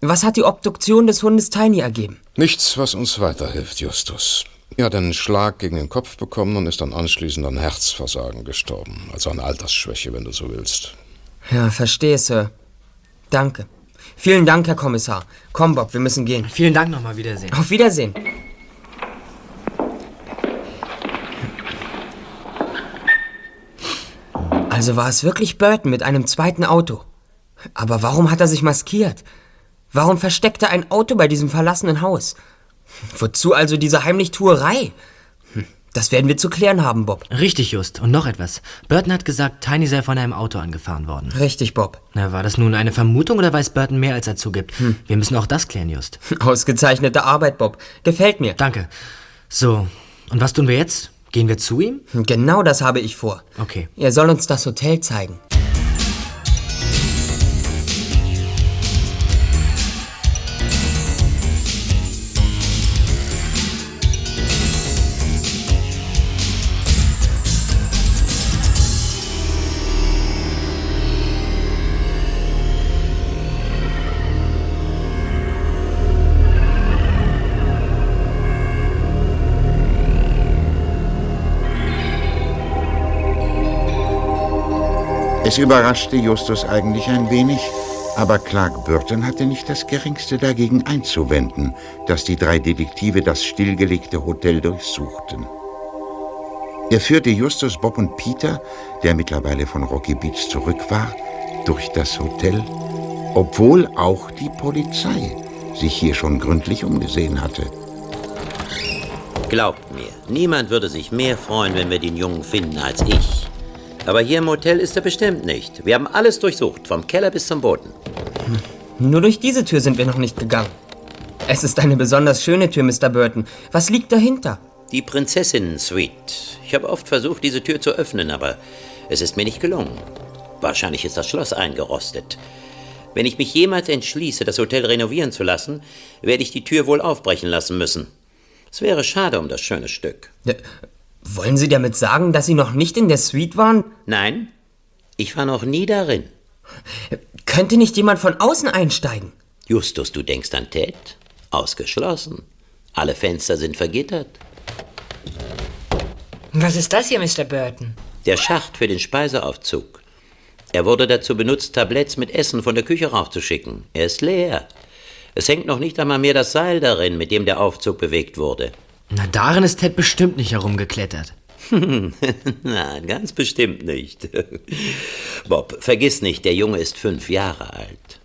Was hat die Obduktion des Hundes Tiny ergeben? Nichts, was uns weiterhilft, Justus. Er hat einen Schlag gegen den Kopf bekommen und ist dann anschließend an Herzversagen gestorben. Also an Altersschwäche, wenn du so willst. Ja, verstehe, Sir. Danke. Vielen Dank, Herr Kommissar. Komm, Bob, wir müssen gehen. Vielen Dank nochmal. Wiedersehen. Auf Wiedersehen. Also war es wirklich Burton mit einem zweiten Auto. Aber warum hat er sich maskiert? Warum versteckt er ein Auto bei diesem verlassenen Haus? Wozu also diese Heimlichtuerei? Hm, Das werden wir zu klären haben, Bob. Richtig, Just. Und noch etwas. Burton hat gesagt, Tiny sei von einem Auto angefahren worden. Richtig, Bob. Na, war das nun eine Vermutung oder weiß Burton mehr, als er zugibt? Wir müssen auch das klären, Just. *laughs* Ausgezeichnete Arbeit, Bob. Gefällt mir. Danke. So, und was tun wir jetzt? Gehen wir zu ihm? Genau das habe ich vor. Okay. Er soll uns das Hotel zeigen. Es überraschte Justus eigentlich ein wenig, aber Clark Burton hatte nicht das geringste dagegen einzuwenden, dass die drei Detektive das stillgelegte Hotel durchsuchten. Er führte Justus, Bob und Peter, der mittlerweile von Rocky Beach zurück war, durch das Hotel, obwohl auch die Polizei sich hier schon gründlich umgesehen hatte. Glaubt mir, niemand würde sich mehr freuen, wenn wir den Jungen finden, als ich. Aber hier im Hotel ist er bestimmt nicht. Wir haben alles durchsucht, vom Keller bis zum Boden. Nur durch diese Tür sind wir noch nicht gegangen. Es ist eine besonders schöne Tür, Mr. Burton. Was liegt dahinter? Die Prinzessinnen-Suite. Ich habe oft versucht, diese Tür zu öffnen, aber es ist mir nicht gelungen. Wahrscheinlich ist das Schloss eingerostet. Wenn ich mich jemals entschließe, das Hotel renovieren zu lassen, werde ich die Tür wohl aufbrechen lassen müssen. Es wäre schade um das schöne Stück. Wollen Sie damit sagen, dass Sie noch nicht in der Suite waren? Nein, ich war noch nie darin. Könnte nicht jemand von außen einsteigen? Justus, du denkst an Ted? Ausgeschlossen. Alle Fenster sind vergittert. Was ist das hier, Mr. Burton? Der Schacht für den Speiseaufzug. Er wurde dazu benutzt, Tabletts mit Essen von der Küche raufzuschicken. Er ist leer. Es hängt noch nicht einmal mehr das Seil darin, mit dem der Aufzug bewegt wurde. Na, darin ist Ted bestimmt nicht herumgeklettert. *laughs* Nein, ganz bestimmt nicht. *laughs* Bob, vergiss nicht, der Junge ist fünf Jahre alt.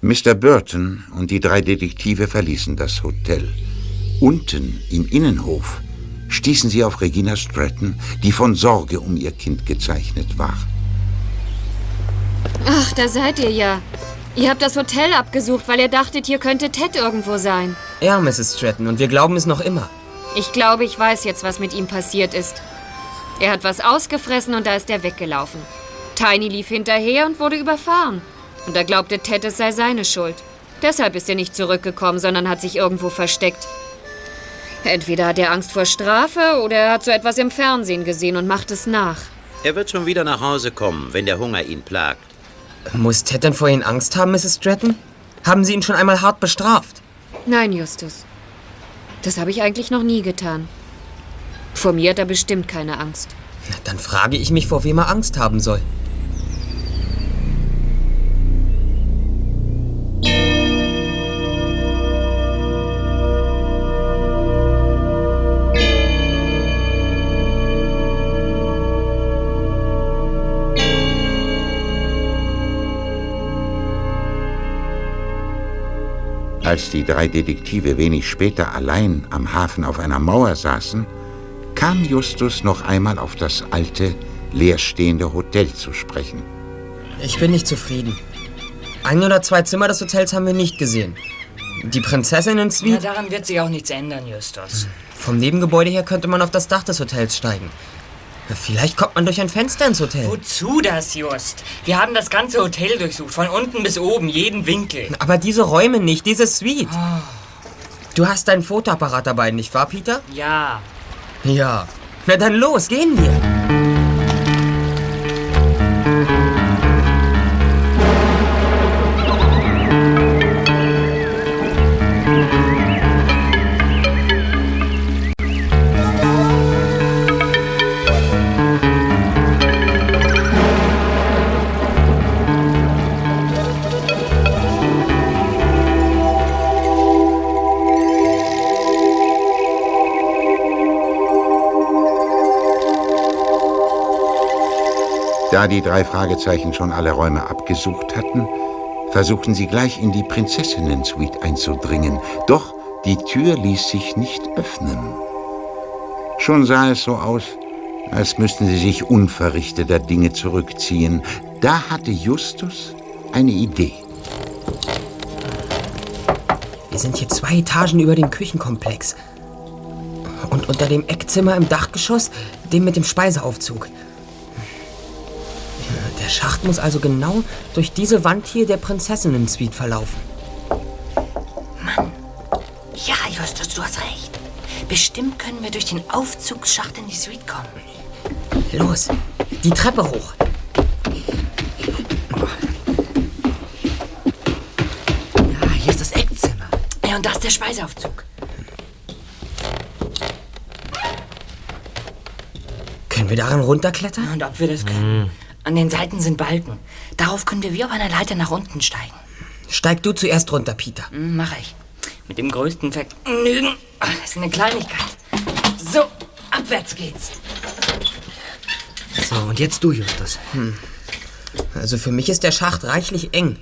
Mr. Burton und die drei Detektive verließen das Hotel. Unten im Innenhof stießen sie auf Regina Stratton, die von Sorge um ihr Kind gezeichnet war. Ach, da seid ihr ja. Ihr habt das Hotel abgesucht, weil ihr dachtet, hier könnte Ted irgendwo sein. Ja, Mrs. Stratton, und wir glauben es noch immer. Ich glaube, ich weiß jetzt, was mit ihm passiert ist. Er hat was ausgefressen und da ist er weggelaufen. Tiny lief hinterher und wurde überfahren. Und da glaubte Ted, es sei seine Schuld. Deshalb ist er nicht zurückgekommen, sondern hat sich irgendwo versteckt. Entweder hat er Angst vor Strafe oder er hat so etwas im Fernsehen gesehen und macht es nach. Er wird schon wieder nach Hause kommen, wenn der Hunger ihn plagt. Muss Ted denn vor Ihnen Angst haben, Mrs. Stratton? Haben Sie ihn schon einmal hart bestraft? Nein, Justus. Das habe ich eigentlich noch nie getan. Vor mir hat er bestimmt keine Angst. Na, Dann frage ich mich, vor wem er Angst haben soll. Als die drei Detektive wenig später allein am Hafen auf einer Mauer saßen, kam Justus noch einmal auf das alte, leerstehende Hotel zu sprechen. Ich bin nicht zufrieden. Ein oder zwei Zimmer des Hotels haben wir nicht gesehen. Die Na, Prinzessinnen-Suite? daran wird sich auch nichts ändern, Justus. Vom Nebengebäude her könnte man auf das Dach des Hotels steigen. Vielleicht kommt man durch ein Fenster ins Hotel. Wozu das, Just? Wir haben das ganze Hotel durchsucht, von unten bis oben, jeden Winkel. Aber diese Räume nicht, diese Suite. Du hast deinen Fotoapparat dabei, nicht wahr, Peter? Ja. Ja. Na dann los, gehen wir. Da die drei Fragezeichen schon alle Räume abgesucht hatten, versuchten sie gleich in die Prinzessinnen-Suite einzudringen. Doch die Tür ließ sich nicht öffnen. Schon sah es so aus, als müssten sie sich unverrichteter Dinge zurückziehen. Da hatte Justus eine Idee. Wir sind hier zwei Etagen über dem Küchenkomplex. Und unter dem Eckzimmer im Dachgeschoss, dem mit dem Speiseaufzug. Der Schacht muss also genau durch diese Wand hier der Prinzessinnen-Suite verlaufen. Ja, Justus, du hast recht. Bestimmt können wir durch den Aufzugsschacht in die Suite kommen. Los, die Treppe hoch. Ja, hier ist das Eckzimmer. Ja, und da ist der Speiseaufzug. Können wir daran runterklettern? Und ob wir das können? An den Seiten sind Balken. Darauf können wir wie auf einer Leiter nach unten steigen. Steig du zuerst runter, Peter. Hm, Mach ich. Mit dem größten Vergnügen. Das ist eine Kleinigkeit. So, abwärts geht's. So, und jetzt du, Justus. Also für mich ist der Schacht reichlich eng.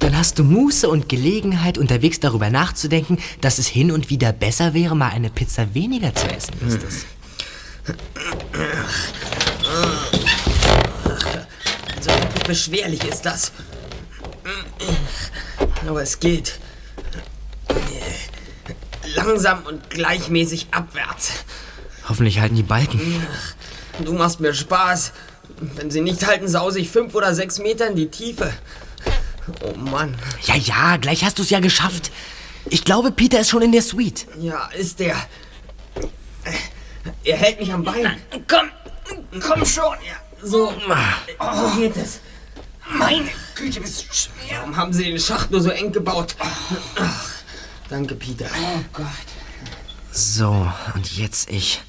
Dann hast du Muße und Gelegenheit, unterwegs darüber nachzudenken, dass es hin und wieder besser wäre, mal eine Pizza weniger zu essen, Justus. Also wirklich beschwerlich ist das. Aber es geht. Langsam und gleichmäßig abwärts. Hoffentlich halten die Balken. Du machst mir Spaß. Wenn sie nicht halten, sause ich fünf oder sechs Meter in die Tiefe. Oh Mann. Ja, ja, gleich hast du es ja geschafft. Ich glaube, Peter ist schon in der Suite. Ja, ist der. Er hält mich am Bein. Komm, komm schon. Ja, so. So geht es. Meine Güte, bist du schwer. Warum haben sie den Schacht nur so eng gebaut? Ach, danke, Peter. Oh Gott. So, und jetzt ich.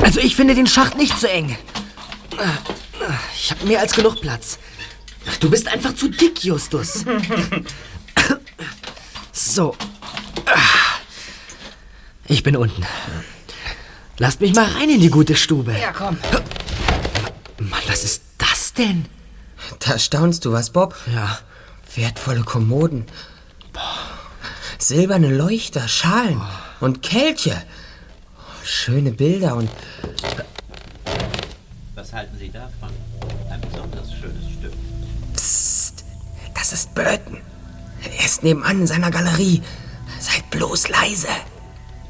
Also ich finde den Schacht nicht zu eng. Ich habe mehr als genug Platz. Du bist einfach zu dick, Justus. So. Ich bin unten. Lasst mich mal rein in die gute Stube. Ja, komm. Mann, was ist das denn? Da staunst du was, Bob? Ja. Wertvolle Kommoden. Silberne Leuchter, Schalen und Kelche. Schöne Bilder und Was halten Sie davon? Ein besonders schönes Stück. Psst, das ist Burton. Er ist nebenan in seiner Galerie. Seid bloß leise.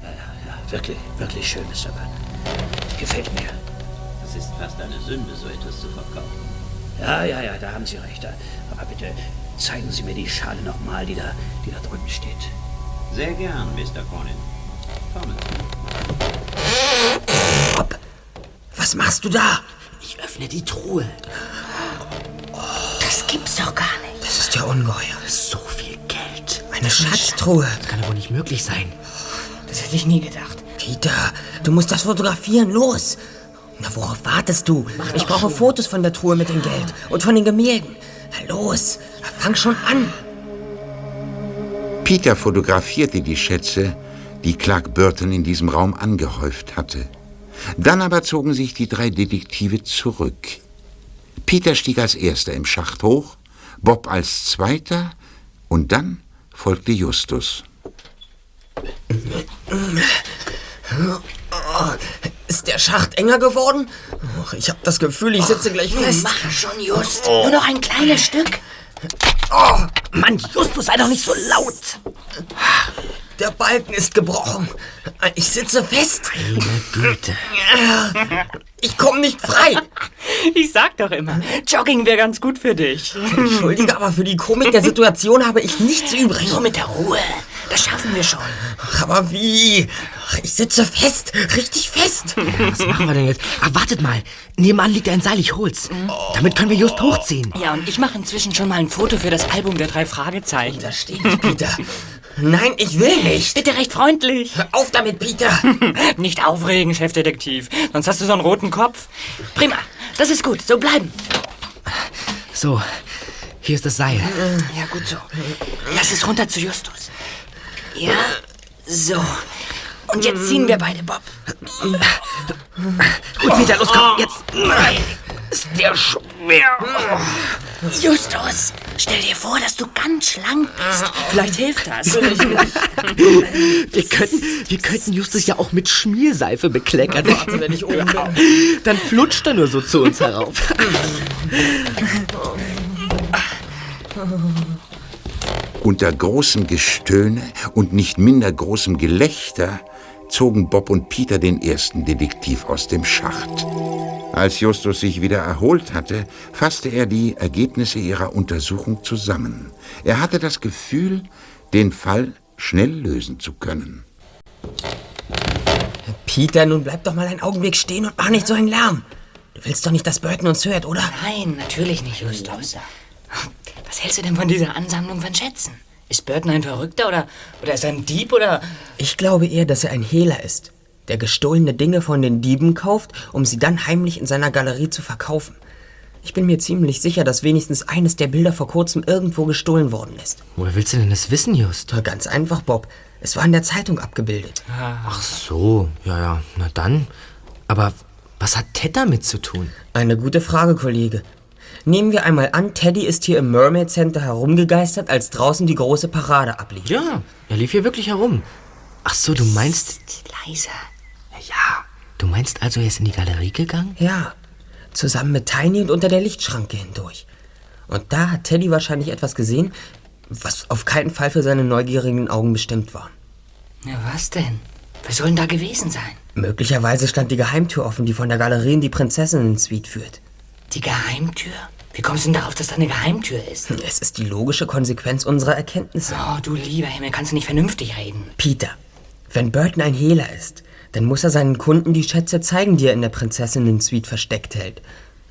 Ja, wirklich, wirklich schön, Mr. Burton. Gefällt mir. Ist fast eine Sünde, so etwas zu verkaufen. Ja, ja, ja, da haben Sie recht. Aber bitte zeigen Sie mir die Schale nochmal, die da, die da drüben steht. Sehr gern, Mr. Cronin. Kommen Bob, was machst du da? Ich öffne die Truhe. Das gibt's doch gar nicht. Das ist ja ungeheuer. So viel Geld. Eine Schatztruhe. Das kann ja wohl nicht möglich sein. Das hätte ich nie gedacht. Peter, du musst das fotografieren. Los. Na, worauf wartest du? Ich brauche Fotos von der Truhe mit dem Geld und von den Gemälden. Na, los, fang schon an. Peter fotografierte die Schätze, die Clark Burton in diesem Raum angehäuft hatte. Dann aber zogen sich die drei Detektive zurück. Peter stieg als erster im Schacht hoch, Bob als zweiter und dann folgte Justus. *laughs* Oh, ist der Schacht enger geworden? Och, ich habe das Gefühl, ich sitze gleich fest. Mach schon, Just. Nur noch ein kleines Stück. Oh, Mann, Justus, sei doch nicht so laut. der Balken ist gebrochen. Ich sitze fest. Meine Güte. Ich komme nicht frei. Ich sag doch immer, Jogging wäre ganz gut für dich. Entschuldige, aber für die Komik der Situation habe ich nichts übrig. Nur mit der Ruhe. Das schaffen wir schon. Ach, aber wie? Ach, ich sitze fest, richtig fest. Was machen wir denn jetzt? Ah, wartet mal. Nebenan liegt ein Seil, ich hol's. Damit können wir just hochziehen. Ja, und ich mache inzwischen schon mal ein Foto für das Album der drei Fragezeichen. Da steht nicht, Peter. Nein, ich will nicht. Bitte recht freundlich. Hör auf damit, Peter. *laughs* Nicht aufregen, Chefdetektiv. Sonst hast du so einen roten Kopf. Prima. Das ist gut. So bleiben. So, hier ist das Seil. Ja, gut so. Lass es runter zu Justus. Ja, so. Und jetzt ziehen wir beide, Bob. Gut, Peter, los, komm, jetzt. Ist der schwer. Justus, stell dir vor, dass du ganz schlank bist. Vielleicht hilft das. *laughs* Wir könnten, wir könnten Justus ja auch mit Schmierseife bekleckern. Warte, wenn ich oben bin. Dann flutscht er nur so zu uns herauf. *laughs* Unter großem Gestöhne und nicht minder großem Gelächter zogen Bob und Peter den ersten Detektiv aus dem Schacht. Als Justus sich wieder erholt hatte, fasste er die Ergebnisse ihrer Untersuchung zusammen. Er hatte das Gefühl, den Fall schnell lösen zu können. Peter, nun bleib doch mal einen Augenblick stehen und mach nicht so einen Lärm. Du willst doch nicht, dass Burton uns hört, oder? Nein, natürlich nicht, Justus. Was hältst du denn von dieser Ansammlung von Schätzen? Ist Burton ein Verrückter oder, oder ist er ein Dieb oder... Ich glaube eher, dass er ein Hehler ist, der gestohlene Dinge von den Dieben kauft, um sie dann heimlich in seiner Galerie zu verkaufen. Ich bin mir ziemlich sicher, dass wenigstens eines der Bilder vor kurzem irgendwo gestohlen worden ist. Woher willst du denn das wissen, Just? Na, Ganz einfach, Bob. Es war in der Zeitung abgebildet. Ach so, ja, ja, na dann. Aber was hat Ted damit zu tun? Eine gute Frage, Kollege. Nehmen wir einmal an, Teddy ist hier im Mermaid Center herumgegeistert, als draußen die große Parade ablief. Ja, er lief hier wirklich herum. Ach so, du meinst... Leiser. Ja, du meinst also, er ist in die Galerie gegangen? Ja, zusammen mit Tiny und unter der Lichtschranke hindurch. Und da hat Teddy wahrscheinlich etwas gesehen, was auf keinen Fall für seine neugierigen Augen bestimmt war. Na, was denn? Wer soll denn da gewesen sein? Möglicherweise stand die Geheimtür offen, die von der Galerie in die Prinzessinnen-Suite führt. Die Geheimtür? Wie kommst du denn darauf, dass da eine Geheimtür ist? Es ist die logische Konsequenz unserer Erkenntnisse. Oh, du lieber Himmel, kannst du nicht vernünftig reden? Peter, wenn Burton ein Hehler ist, dann muss er seinen Kunden die Schätze zeigen, die er in der Prinzessinnen-Suite versteckt hält.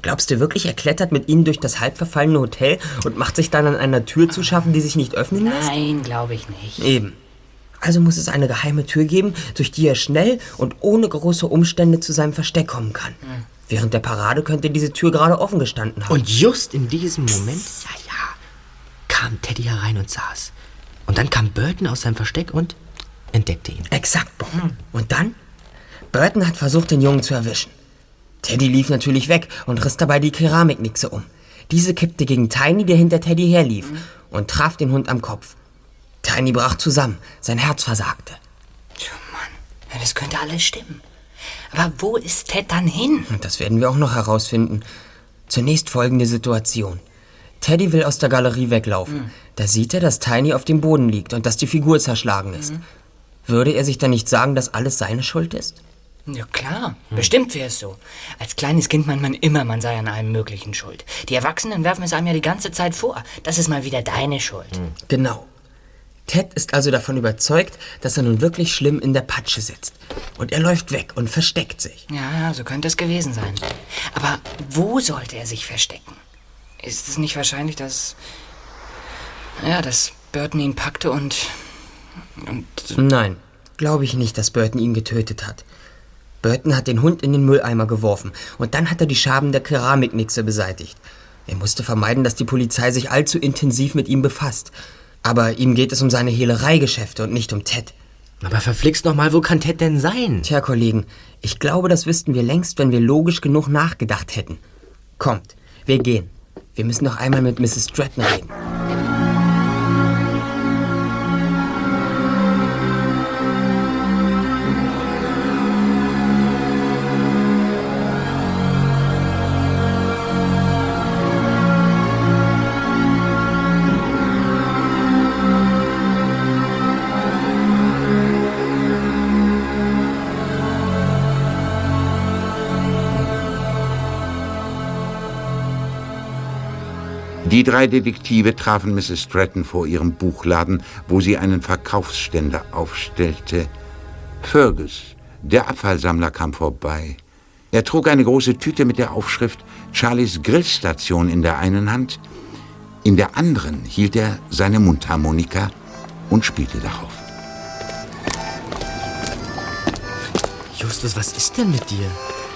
Glaubst du wirklich, er klettert mit ihnen durch das halb verfallene Hotel und macht sich dann an einer Tür zu schaffen, die sich nicht öffnen lässt? Nein, glaube ich nicht. Eben. Also muss es eine geheime Tür geben, durch die er schnell und ohne große Umstände zu seinem Versteck kommen kann. Während der Parade könnte diese Tür gerade offen gestanden haben. Und just in diesem Moment, ja, ja, kam Teddy herein und saß. Und dann kam Burton aus seinem Versteck und entdeckte ihn. Exakt, Bob. Und dann? Burton hat versucht, den Jungen zu erwischen. Teddy lief natürlich weg und riss dabei die Keramiknixe um. Diese kippte gegen Tiny, der hinter Teddy herlief, und traf den Hund am Kopf. Tiny brach zusammen, sein Herz versagte. Tja, Mann, ja, das könnte alles stimmen. Aber wo ist Ted dann hin? Und das werden wir auch noch herausfinden. Zunächst folgende Situation. Teddy will aus der Galerie weglaufen. Da sieht er, dass Tiny auf dem Boden liegt und dass die Figur zerschlagen ist. Würde er sich dann nicht sagen, dass alles seine Schuld ist? Ja klar, bestimmt wäre es so. Als kleines Kind meint man immer, man sei an allem Möglichen schuld. Die Erwachsenen werfen es einem ja die ganze Zeit vor. Das ist mal wieder deine Schuld. Genau. Ted ist also davon überzeugt, dass er nun wirklich schlimm in der Patsche sitzt. Und er läuft weg und versteckt sich. Ja, so könnte es gewesen sein. Aber wo sollte er sich verstecken? Ist es nicht wahrscheinlich, dass. Ja, dass Burton ihn packte und. und. Nein, glaube ich nicht, dass Burton ihn getötet hat. Burton hat den Hund in den Mülleimer geworfen und dann hat er die Schaben der Keramiknixe beseitigt. Er musste vermeiden, dass die Polizei sich allzu intensiv mit ihm befasst. Aber ihm geht es um seine Hehlereigeschäfte und nicht um Ted. Aber verflixt noch mal, wo kann Ted denn sein? Tja, Kollegen, ich glaube, das wüssten wir längst, wenn wir logisch genug nachgedacht hätten. Kommt, wir gehen. Wir müssen noch einmal mit Mrs. Stratton reden. Die drei Detektive trafen Mrs. Stratton vor ihrem Buchladen, wo sie einen Verkaufsständer aufstellte. Fergus, der Abfallsammler, kam vorbei. Er trug eine große Tüte mit der Aufschrift Charlies Grillstation in der einen Hand, in der anderen hielt er seine Mundharmonika und spielte darauf. Justus, was ist denn mit dir?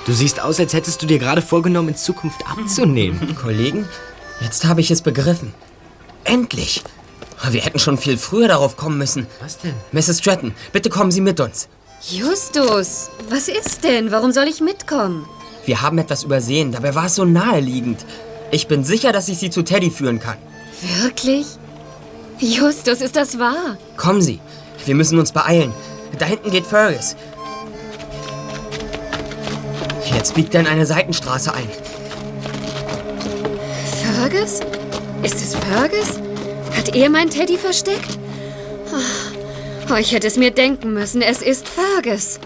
Du siehst aus, als hättest du dir gerade vorgenommen, in Zukunft abzunehmen. *laughs* Kollegen, jetzt habe ich es begriffen. Endlich! Wir hätten schon viel früher darauf kommen müssen. Was denn? Mrs. Stratton, bitte kommen Sie mit uns. Justus, was ist denn? Warum soll ich mitkommen? Wir haben etwas übersehen, dabei war es so naheliegend. Ich bin sicher, dass ich Sie zu Teddy führen kann. Wirklich? Justus, ist das wahr? Kommen Sie, wir müssen uns beeilen. Da hinten geht Fergus. Jetzt biegt er in eine Seitenstraße ein. Fergus? Ist es Fergus? Hat er mein Teddy versteckt? Oh, ich hätte es mir denken müssen. Es ist Fergus.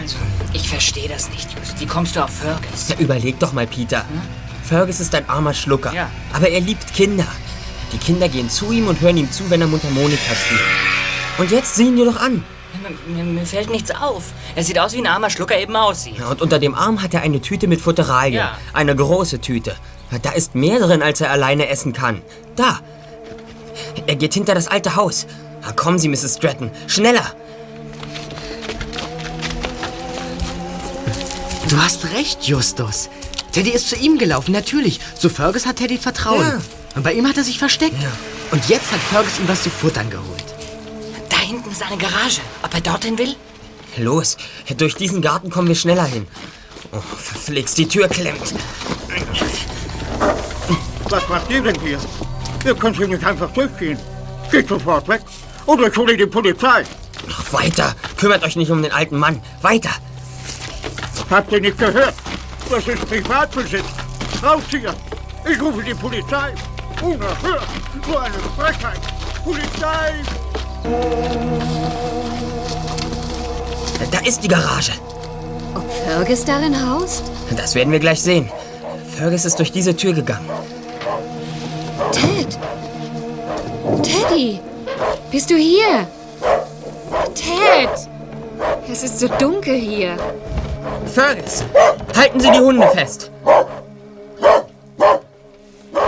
Also, ich verstehe das nicht, Just. Wie kommst du auf Fergus? Ja, überleg doch mal, Peter. Fergus ist ein armer Schlucker. Ja. Aber er liebt Kinder. Die Kinder gehen zu ihm und hören ihm zu, wenn er Mundharmonika spielt. Und jetzt sieh ihn dir doch an. Mir, mir fällt nichts auf. Er sieht aus, wie ein armer Schlucker eben aussieht. Ja, und unter dem Arm hat er eine Tüte mit Futteralien. Ja. Eine große Tüte. Da ist mehr drin, als er alleine essen kann. Da. Er geht hinter das alte Haus. Na, kommen Sie, Mrs. Stratton. Schneller. Du hast recht, Justus. Teddy ist zu ihm gelaufen, natürlich. Zu Fergus hat Teddy Vertrauen. Ja. Und bei ihm hat er sich versteckt. Und jetzt hat Fergus ihm was zu futtern geholt. Da hinten ist eine Garage. Ob er dorthin will? Los, durch diesen Garten kommen wir schneller hin. Oh, verflixt, die Tür klemmt. Was macht ihr denn hier? Ihr könnt hier nicht einfach durchgehen. Geht sofort weg. Oder ich hole die Polizei. Ach, weiter. Kümmert euch nicht um den alten Mann. Weiter. Habt ihr nicht gehört? Das ist Privatbesitz. Raus hier. Ich rufe die Polizei. Unerhört. So eine Frechheit. Polizei. Da ist die Garage. Ob Fergus darin haust? Das werden wir gleich sehen. Fergus ist durch diese Tür gegangen. Ted! Teddy! Bist du hier? Ted! Es ist so dunkel hier. Fergus, halten Sie die Hunde fest.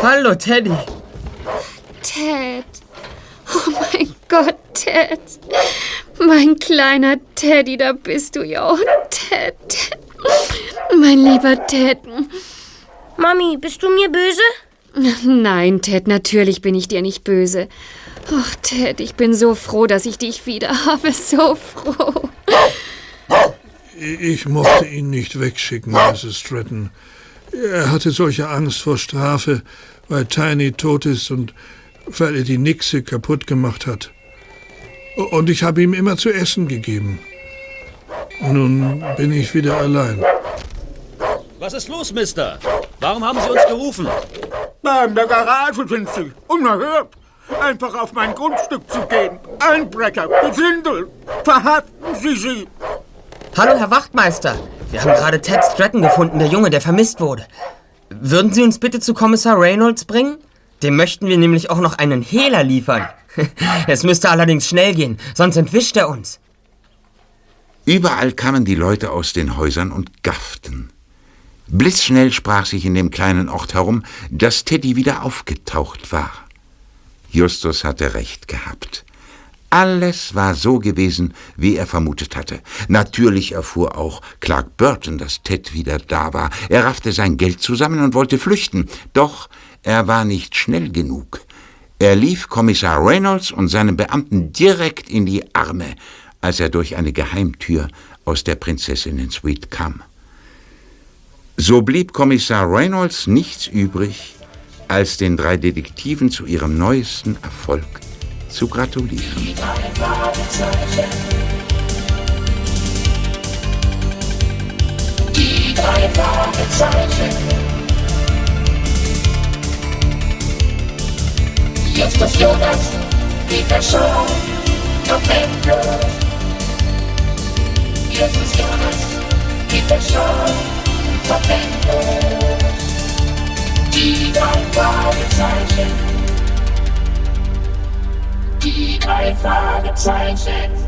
Hallo, Teddy. Ted! Oh mein Gott, Ted! Mein kleiner Teddy, da bist du ja. Oh, Ted, Ted. Mein lieber Ted. Mami, bist du mir böse? *laughs* Nein, Ted, natürlich bin ich dir nicht böse. Ach, Ted, ich bin so froh, dass ich dich wieder *laughs* habe. So froh. Ich mochte ihn nicht wegschicken, Mrs. Stratton. Er hatte solche Angst vor Strafe, weil Tiny tot ist und weil er die Nixe kaputt gemacht hat. Und ich habe ihm immer zu essen gegeben. Nun bin ich wieder allein. Was ist los, Mister? Warum haben Sie uns gerufen? In der Garage sind sie. Unerhört. Einfach auf mein Grundstück zu gehen. Einbrecher, Gesindel. Verhaften Sie sie. Hallo, Herr Wachtmeister. Wir haben gerade Ted Stratton gefunden, der Junge, der vermisst wurde. Würden Sie uns bitte zu Kommissar Reynolds bringen? Dem möchten wir nämlich auch noch einen Hehler liefern. *laughs* Es müsste allerdings schnell gehen, sonst entwischt er uns. Überall kamen die Leute aus den Häusern und gafften. Blitzschnell sprach sich in dem kleinen Ort herum, dass Teddy wieder aufgetaucht war. Justus hatte recht gehabt. Alles war so gewesen, wie er vermutet hatte. Natürlich erfuhr auch Clark Burton, dass Ted wieder da war. Er raffte sein Geld zusammen und wollte flüchten. Doch er war nicht schnell genug. Er lief Kommissar Reynolds und seinen Beamten direkt in die Arme, als er durch eine Geheimtür aus der Prinzessinnen-Suite kam. So blieb Kommissar Reynolds nichts übrig, als den drei Detektiven zu ihrem neuesten Erfolg zu gratulieren. Die drei Fragezeichen. Jetzt ist Jonas, Peter Shaw, noch endlos. Jetzt ist Jonas, Peter Shaw, Zeichen. Die drei Fragezeichen.